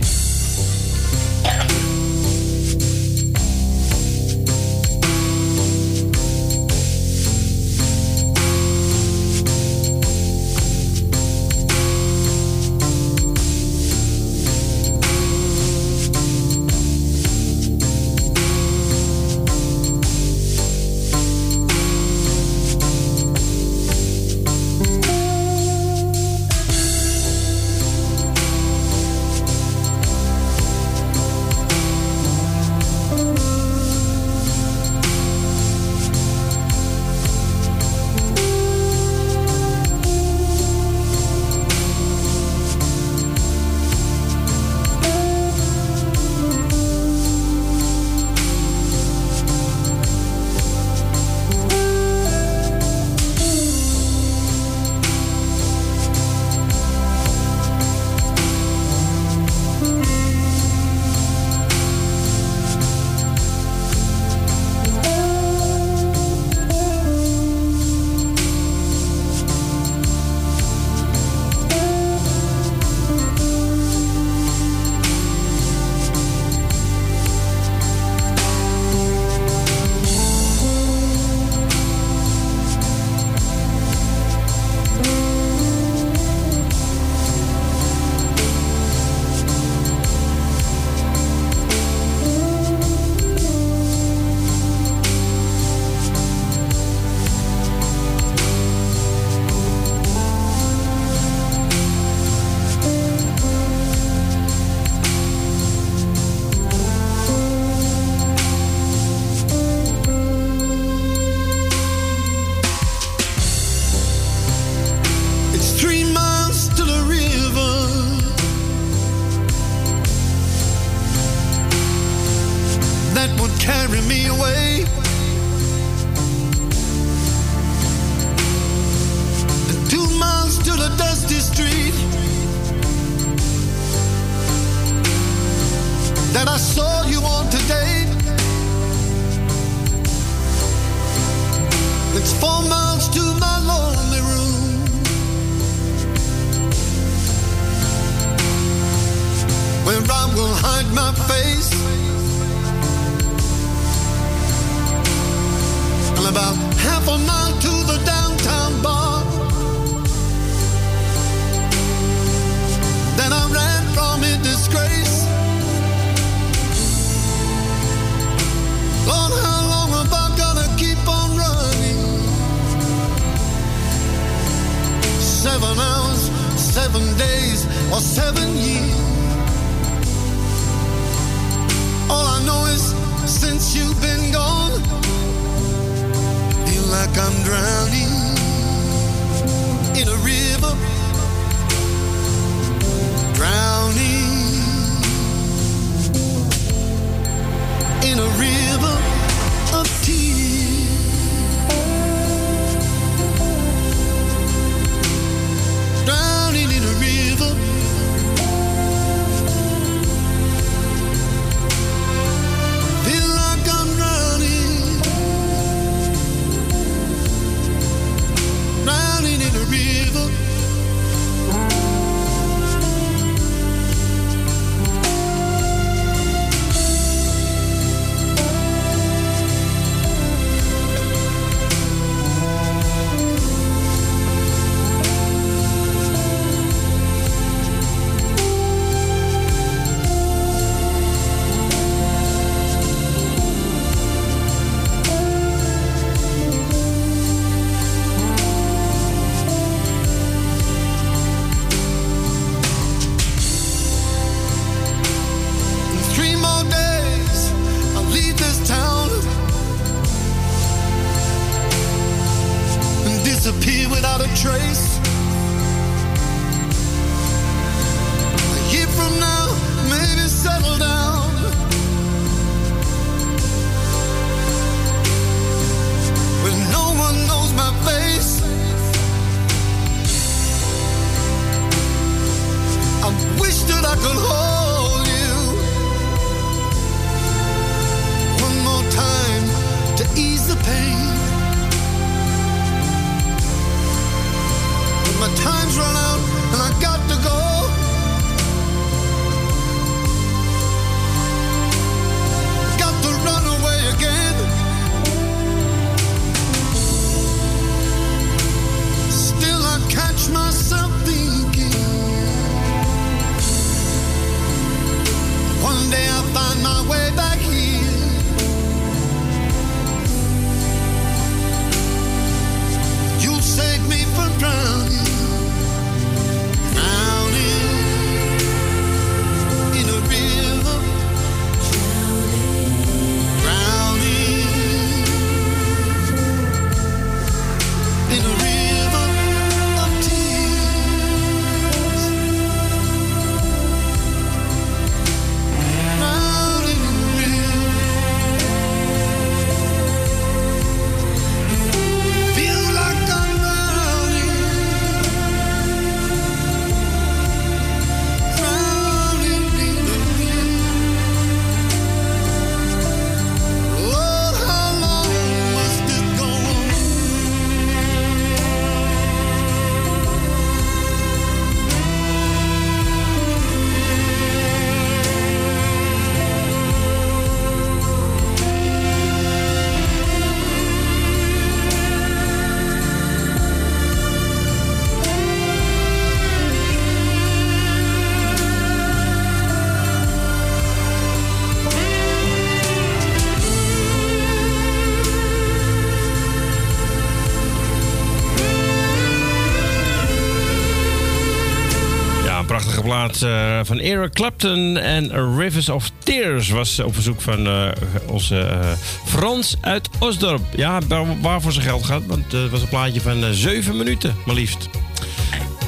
Plaat eh, van Eric Clapton en Rivers of Tears was op verzoek van eh, onze eh, Frans uit Osdorp. Ja, waar- waarvoor zijn geld gaat, want het was een plaatje van eh, 7 minuten, maar liefst.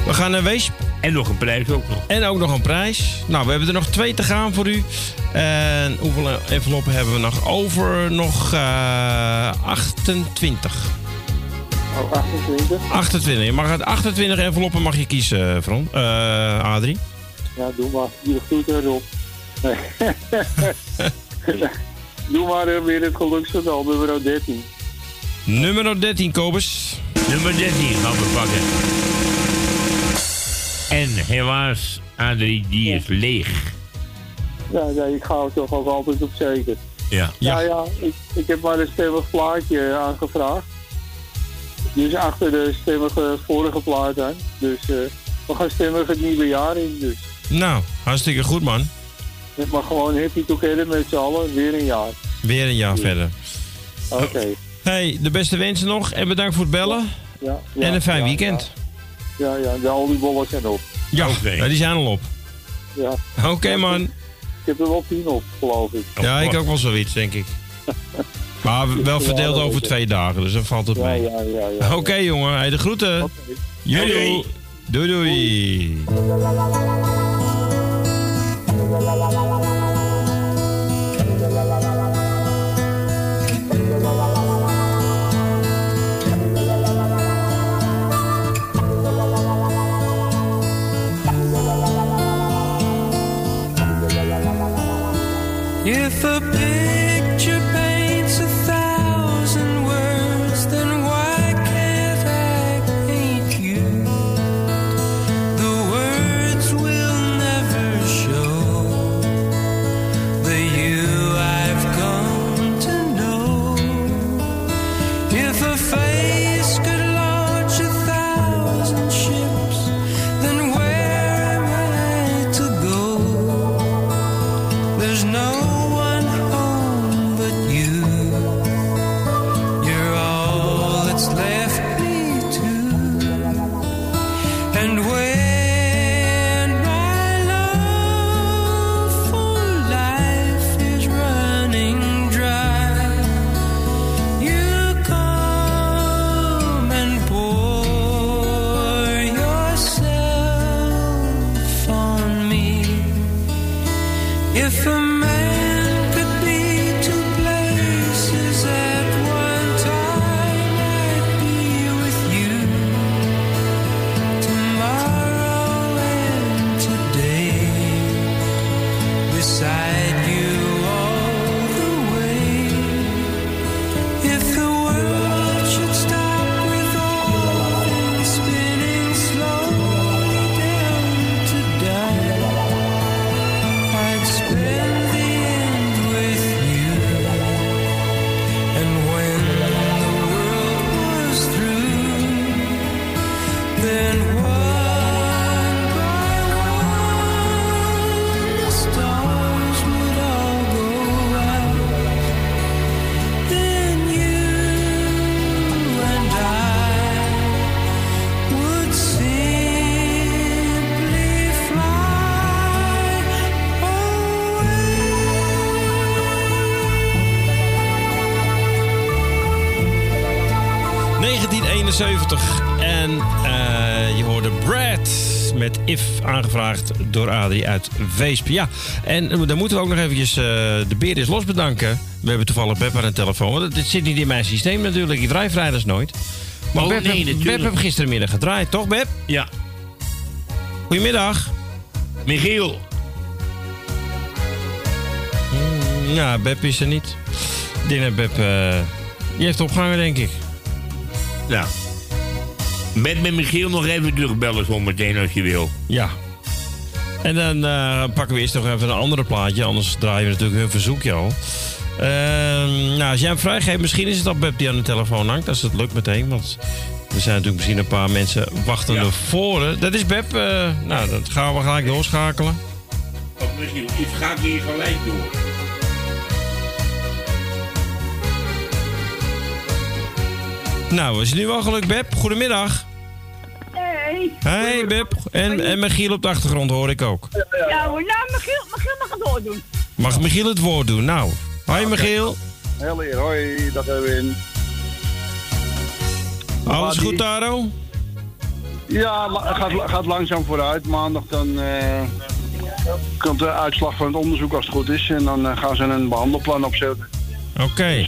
We gaan naar Weesp. En nog een prijs ook nog. En ook nog een prijs. Nou, we hebben er nog twee te gaan voor u. En hoeveel enveloppen hebben we nog over? Nog eh 28. Oh, 28. 28. Je mag uit 28 enveloppen mag je kiezen, Fran. Eh, Adrie. Ja, doe maar. Jullie groeten erop. Nee. doe maar eh, weer het geluksgetal, nummer 13. Nummer 13, Kobus. Nummer 13 gaan we pakken. En helaas, Adrie, die is leeg. Ja, nee, ik ga er toch ook altijd op zeker. Ja. Ja, ja, ik, ik heb maar een stemmig plaatje aangevraagd. Dus achter de stemmige vorige plaat aan. Dus eh, we gaan stemmig het nieuwe jaar in. Dus Nou, hartstikke goed, man. het mag gewoon happy together met z'n allen. Weer een jaar. Weer een jaar verder. Oké. Hey, de beste wensen nog en bedankt voor het bellen. Ja, ja, en een fijn ja, weekend. Ja, ja, de oliebollen zijn op. Ja, ja, die zijn al op. Ja. Oké, man. Ik heb er wel tien op, geloof ik. Ja, ik ook wel zoiets, denk ik. Maar wel verdeeld over twee dagen, dus dat valt het Ja, mee. ja, ja, ja. Oké, jongen. Hey, de groeten. Jojo. Doei, doei. If a met If, aangevraagd door Adrie uit Weesp. Ja, en dan moeten we ook nog eventjes eh, de Beer is los bedanken. We hebben toevallig Beb aan de telefoon. Want het zit niet in mijn systeem natuurlijk. Ik draai vrijdags nooit. Maar Oh, Beb, nee, heb- Beb natuurlijk. heb gistermiddag gedraaid, toch Beb? Ja. Goedemiddag. Michiel. Mm, Ja, Beb is er niet. Dat Beb... eh, die heeft opgehangen, denk ik. Ja. Met, met Michiel nog even terugbellen zometeen als je wil. Ja. En dan eh, pakken we eerst nog even een andere plaatje. Anders draaien we natuurlijk hun verzoekje al. Ehm, nou, als jij hem vrijgeeft, misschien is het al Beb die aan de telefoon hangt. Als het lukt meteen. Want er zijn natuurlijk misschien een paar mensen wachtende voor. Dat is Beb. eh, nou, dat gaan we gelijk doorschakelen. Of Michiel, ik ga hier gelijk door. Nou, is het nu wel gelukt, Beb? Goedemiddag. Hey. Hey, Beb. En, en Michiel op de achtergrond hoor ik ook. Ja, hoor. nou, Michiel, Michiel mag het doordoen. Mag Michiel het woord doen? Nou. Hoi, Michiel. Heel eer, hoi, dag Erwin. Alles goed, Taro? Ja, het gaat, gaat langzaam vooruit. Maandag dan eh, komt de uitslag van het onderzoek als het goed is. En dan eh, gaan ze een behandelplan opzetten. Oké.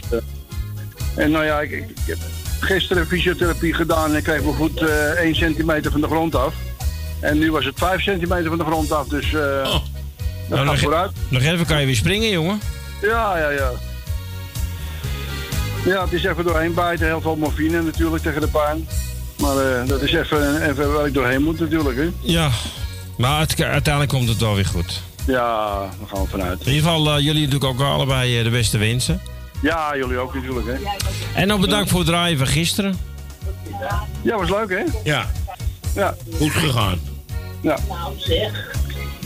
En nou ja, ik, ik, ik heb gisteren fysiotherapie gedaan en ik kreeg voet eh 1 centimeter van de grond af. En nu was het 5 centimeter van de grond af, dus dat Nou, gaat nog, vooruit. nog even kan je weer springen, jongen. Ja, ja, ja. Ja, het is even doorheen bijten. Heel veel morfine natuurlijk tegen de pijn. Maar eh, dat is even, even waar ik doorheen moet natuurlijk. Hè. Ja. Maar het- uiteindelijk komt het wel weer goed. Ja, daar gaan we vanuit. In ieder geval, eh, jullie natuurlijk ook allebei de beste wensen. Ja, jullie ook natuurlijk. Hè. En nog bedankt voor het draaien van gisteren. Ja, was leuk hè? Ja. Ja. Goed gegaan. Ja.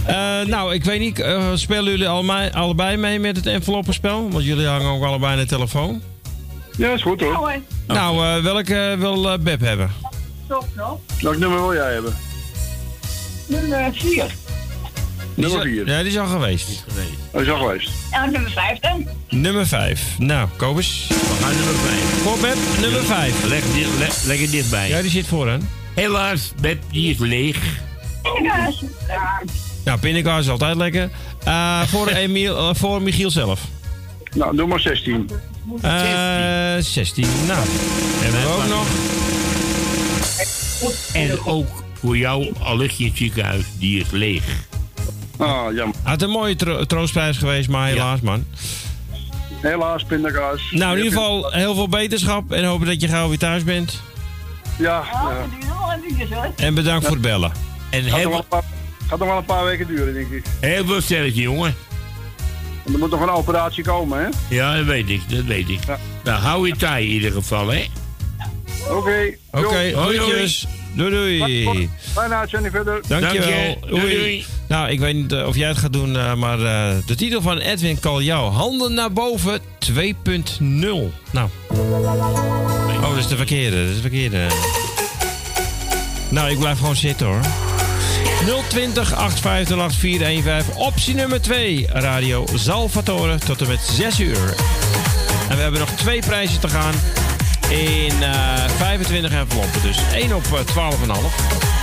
Eh, nou, ik weet niet, eh, spelen jullie allebei, allebei mee met het enveloppenspel? Want jullie hangen ook allebei aan de telefoon. Ja, is goed hoor. Nou, eh, welke wil eh, Beb hebben? Stop, no. Welk nummer wil jij hebben? Nummer 4. Nummer Die is- 4. Ja, die is al geweest. Dat is al geweest. Ja, nummer 5 dan. Nummer 5. Nou, kom eens. We gaan nummer 5. Voor Beb, nummer 5. Leg, di- le- leg het dichtbij. Ja, die zit vooraan. Helaas, Beb, die is leeg. Ja. Nou, pindakaas is altijd lekker. Eh, voor, Emiel, eh, voor Michiel zelf. Nou, doe maar 16. Eh 16. Nou, hebben we ook nog. En ook voor jou, al lig je in het ziekenhuis, die is leeg. Ah, jammer. Had een mooie tro- troostprijs geweest, maar helaas, man. Helaas, pindakaas. Nou, in ieder geval heel veel beterschap en hopen dat je gauw weer thuis bent. Ja, Ja. En bedankt voor het bellen. En Gaat nog, heel, wel een paar, gaat nog wel een paar weken duren, denk ik. heel veel sterkte, jongen. Want er moet nog een operatie komen, hè? Ja, dat weet ik, dat weet ik. Nou, hou je taai in ieder geval, hè. Oké. Oké, Jo. groetjes. Doei doei. Uitzending verder. Dankjewel. Dank je. Doei, doei. Nou, ik weet niet eh, of jij het gaat doen, eh, maar eh, de titel van Edwin Kaljouw. Handen naar boven 2.0. Nou. Oh, dat is de verkeerde. Dat is de verkeerde. Nou, ik blijf gewoon zitten hoor. 020 850 8415. Optie nummer 2. Radio Salvatore tot en met 6 uur. En we hebben nog twee prijzen te gaan. In eh 25 enveloppen. Dus 1 op eh, 12,5.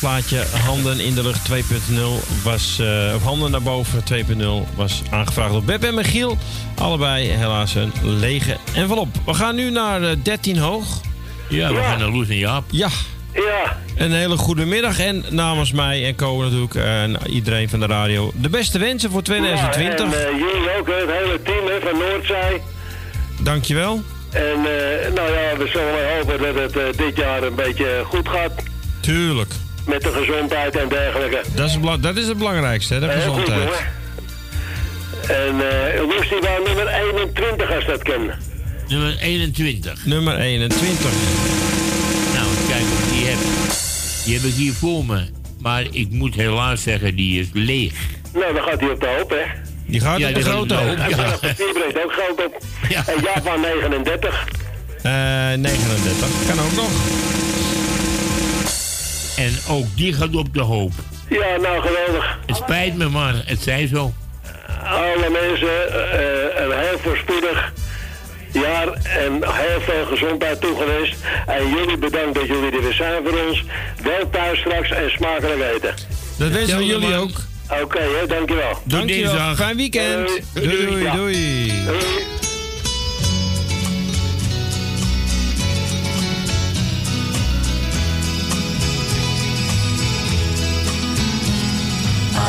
Het plaatje Handen in de Lucht 2.0 was... eh, of Handen naar boven 2.0 was aangevraagd door Beb en Michiel. Allebei helaas een lege envelop. We gaan nu naar eh, 13 hoog. Ja, we gaan naar Loes en Jaap. Ja. Ja. Een hele goede middag. En namens mij en Co natuurlijk eh, en iedereen van de radio... de beste wensen voor 2020. Ja, en eh, jullie ook, het hele team hè, van Noordzij. Dankjewel. En eh, nou ja, we zullen hopen dat het eh, dit jaar een beetje goed gaat. Tuurlijk. Met de gezondheid en dergelijke. Dat is, dat is het belangrijkste, hè, de gezondheid. hoor. En eh Loes die wou nummer 21 als dat kan. Nummer 21. Nummer 21. Nou, kijk, die heb, die heb ik hier voor me. Maar ik moet helaas zeggen, die is leeg. Nou, dan gaat hij op de hoop, hè. Die gaat Ja, op de grote hoop. Ja. Die brengt ook geld op. En Japan 39. Eh 39. Kan ook nog. En ook die gaat op de hoop. Ja, nou geweldig. Het spijt me, maar het zij zo. Alle mensen eh, een heel voorspoedig jaar en heel veel gezondheid toegewenst. En jullie bedankt dat jullie er weer zijn voor ons. Wel thuis straks en smakelijk eten. Dat wensen we jullie ook. Oké, hè, dankjewel. Dankjewel. Fijn weekend. Doei, doei, doei.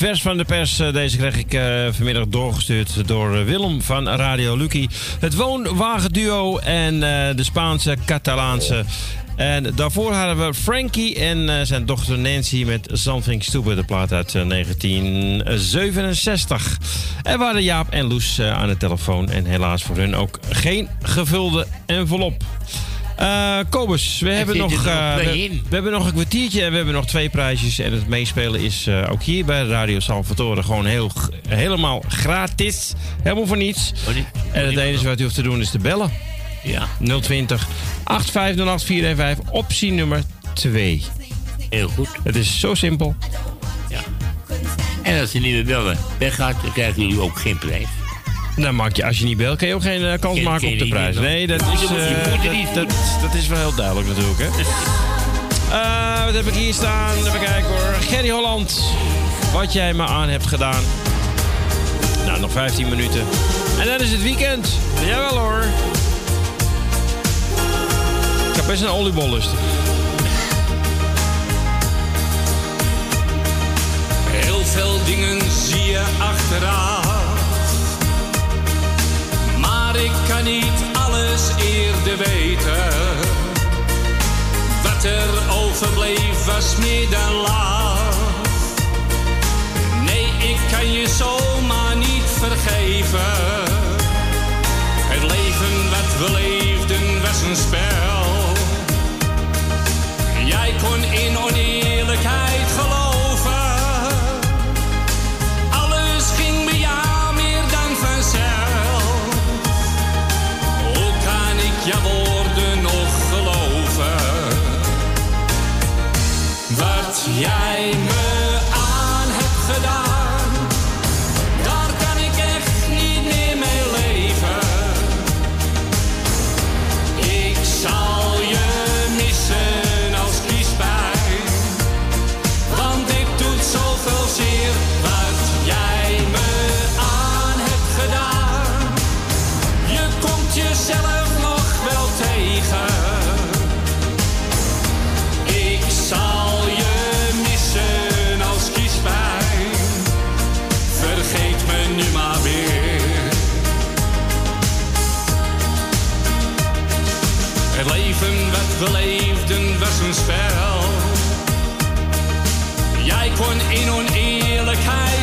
Vers van de pers. Eh, Deze kreeg ik eh, vanmiddag doorgestuurd door eh, Willem van Radio Lucky. Het woonwagenduo en de Spaanse Catalaanse. En daarvoor hadden we Frankie en zijn dochter Nancy met Something Stupid, de plaat uit eh, 1967. Er waren Jaap en Loes aan de telefoon en helaas voor hun ook geen gevulde envelop. Eh Kobus, we hebben, nog, eh, we, hebben nog een kwartiertje en we hebben nog twee prijsjes. En het meespelen is eh, ook hier bij Radio Salvatore gewoon heel, helemaal gratis. Helemaal voor niets. En het enige wat u hoeft te doen is te bellen. Ja. 020 8508 415, optie nummer 2. Heel goed. Het is zo simpel. En als je niet meer bellen weggaat, dan krijgen jullie ook geen prijs. Dan maak je, als je niet belt, kan je ook geen eh, kans Ken- maken ken op de prijs. niet, Nee, dat is, eh, dat, niet dat, dat is wel heel duidelijk natuurlijk. Hè? Eh, wat heb ik hier staan? Even kijken hoor. Gerry Holland. Wat jij me aan hebt gedaan. Nou, nog 15 minuten. En dan is het weekend. Jawel hoor. Ik heb best een oliebol lusten. Heel veel dingen zie je achteraf. Maar ik kan niet alles eerder weten. Wat er overbleef was meer dan laag. Nee, ik kan je zomaar niet vergeven. Het leven wat we leefden was een spel. Jij kon in oneerlijkheid Yeah. We leefden was een spel. Jij kon in oneerlijkheid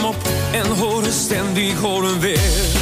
op en hoor een stem die horen weer.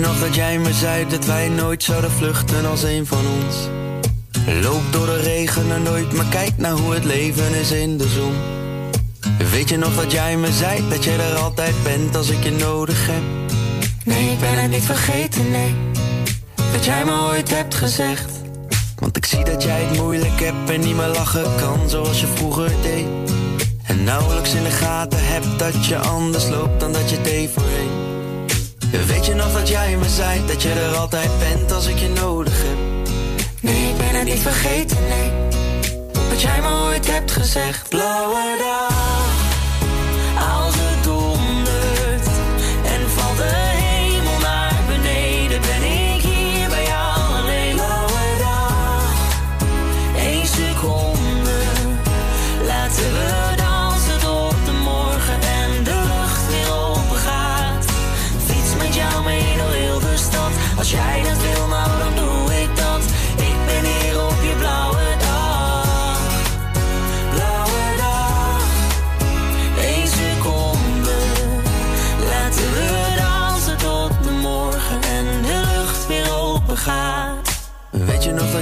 Nog dat jij me zei dat wij nooit zouden vluchten als een van ons? Loop door de regen en nooit, maar kijk naar hoe het leven is in de zon. Weet je nog dat jij me zei dat je er altijd bent als ik je nodig heb? Nee, ik ben het niet vergeten, nee. Dat jij me ooit hebt gezegd. Want ik zie dat jij het moeilijk hebt en niet meer lachen kan zoals je vroeger deed. En nauwelijks in de gaten hebt dat je anders loopt dan dat je deed voorheen. Weet je nog dat jij me zei dat je er altijd bent als ik je nodig heb? Nee, ik ben het niet vergeten, nee. Wat jij me ooit hebt gezegd. Blauwe dag,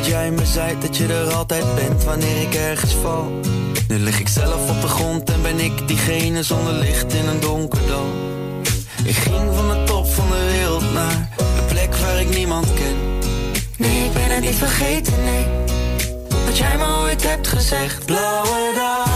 jij me zei dat je er altijd bent wanneer ik ergens val? Nu lig ik zelf op de grond en ben ik diegene zonder licht in een donker dal. Ik ging van de top van de wereld naar een plek waar ik niemand ken. Nee, ik ben het niet vergeten, nee. Wat jij me ooit hebt gezegd. Blauwe dag,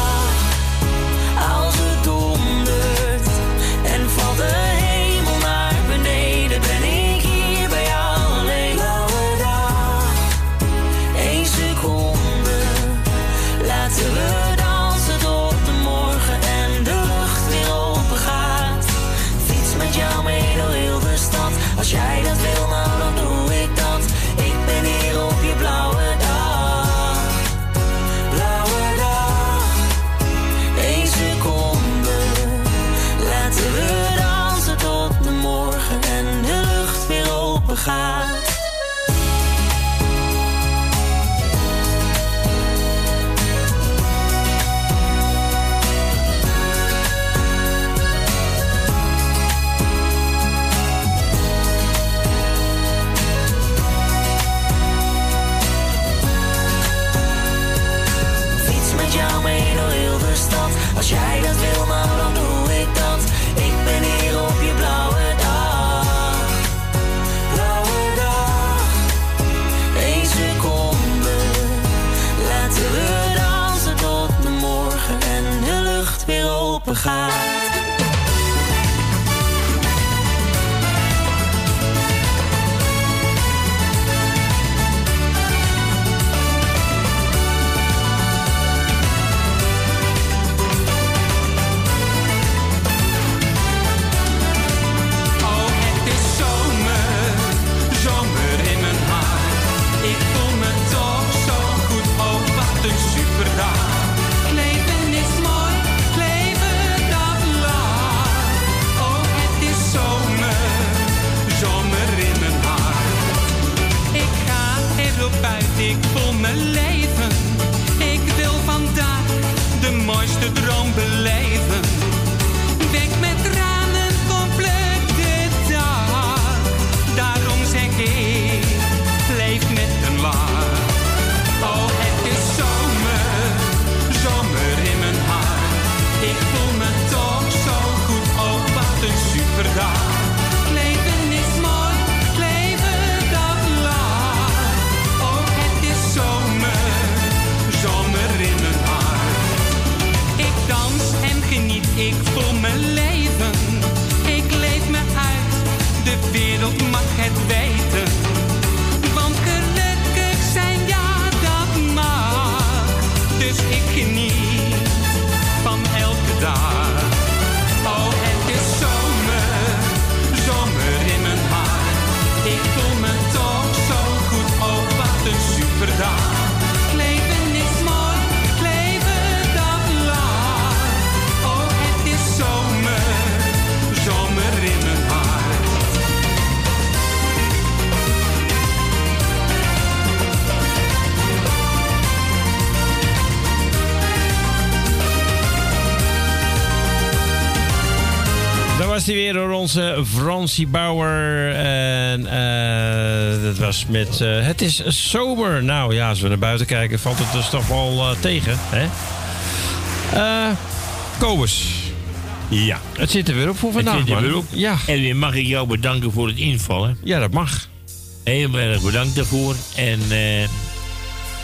leven. Ik leef me uit, de wereld mag het weten. Was die weer door onze Francie Bauer. En eh, dat was met eh, Het is sober. Nou ja, als we naar buiten kijken, valt het dus toch wel eh, tegen. Hè? Eh Kobus. Ja. Het zit er weer op voor vandaag, Het zit er man. weer op. Ja. En weer mag ik jou bedanken voor het invallen. Ja, dat mag. Heel erg bedankt daarvoor. En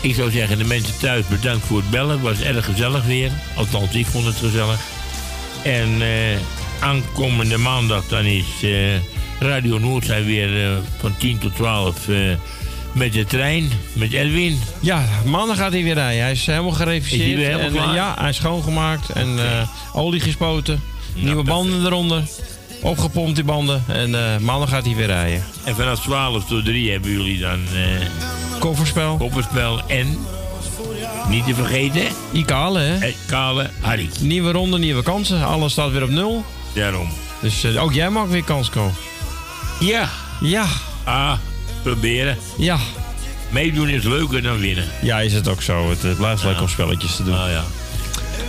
ik zou zeggen, de mensen thuis bedankt voor het bellen. Het was erg gezellig weer. Althans, ik vond het gezellig. En eh, aankomende maandag dan is eh, Radio Noordzij weer eh, van 10 tot 12 eh, met de trein, met Edwin. Ja, maandag gaat hij weer rijden. Hij is helemaal gereviseerd. Is hij weer helemaal en, klaar? Ja, hij is schoongemaakt en olie gespoten. nieuwe banden eronder. Opgepompt die banden. En maandag gaat hij weer rijden. En vanaf 12 tot 3 hebben jullie dan kofferspel. kofferspel en niet te vergeten, hè? Kale Harry. Nieuwe ronde, nieuwe kansen. Alles staat weer op nul. Daarom. Dus eh, ook jij mag weer kans komen. Ja. Ja. Ah, proberen. Ja. Meedoen is leuker dan winnen. Ja, is het ook zo. Het, eh, blijft leuk om spelletjes te doen. Ah ja.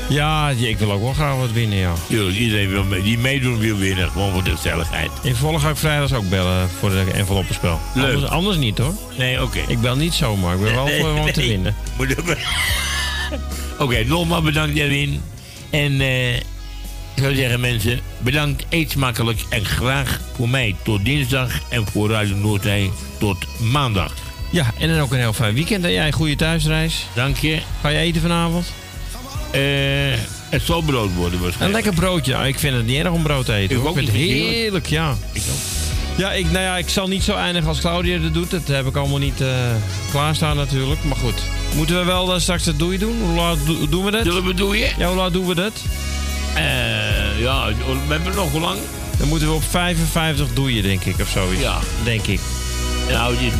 Ja, ik wil ook wel graag wat winnen, ja. Tuurlijk, iedereen wil mee- die meedoen wil winnen. Gewoon voor de gezelligheid. In vervolg ga ik vrijdags ook bellen voor de enveloppenspel. Leuk. Anders, anders niet hoor. Nee, oké. Ik bel niet zomaar. Ik ben wel voor om te Nee. winnen. Oké, nogmaals bedankt Erwin. En eh, ik zou zeggen mensen, bedankt, eet smakelijk en graag voor mij tot dinsdag en voor Radio Noordzee tot maandag. Ja, en dan ook een heel fijn weekend. En jij een goede thuisreis. Dank je. Ga je eten vanavond? Eh, het zal brood worden Een waarschijnlijk. lekker broodje. Ik vind het niet erg om brood te eten. Ik ook vind het heerlijk. heerlijk, ja. Ik ook. Ja, ik, nou ja, ik zal niet zo eindigen als Claudia dat doet. Dat heb ik allemaal niet eh, klaarstaan natuurlijk. Maar goed. Moeten we wel eh, straks het doei doen? Hoe laat do- doen we dat? Zullen we doeien? Ja, hoe laat doen we dat? Eh, ja, we hebben nog hoe lang? Dan moeten we op 55 doeien, denk ik, of zoiets. Ja. Denk ik. Nou, dit,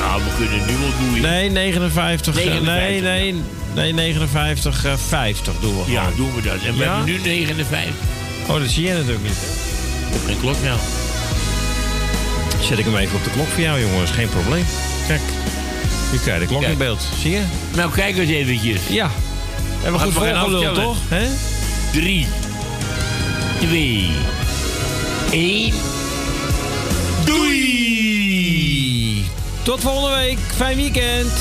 nou, we kunnen nu wel doeien. Nee, 59. eh, 59, nee, nee, nee, 59, eh, 50 doen we gewoon. Ja, doen we dat. En we Ja? hebben nu 59. Oh, dat zie je natuurlijk niet. Op geen klok nou. Zet ik hem even op de klok voor jou, jongens. Geen probleem. Kijk. Nu krijg je de klok in beeld. Zie je? Nou, kijk eens eventjes. Ja. Hebben we goed Laten we volgeluld, aftellen. toch? Hè? 3, 2, 1. Doei! Tot volgende week. Fijn weekend.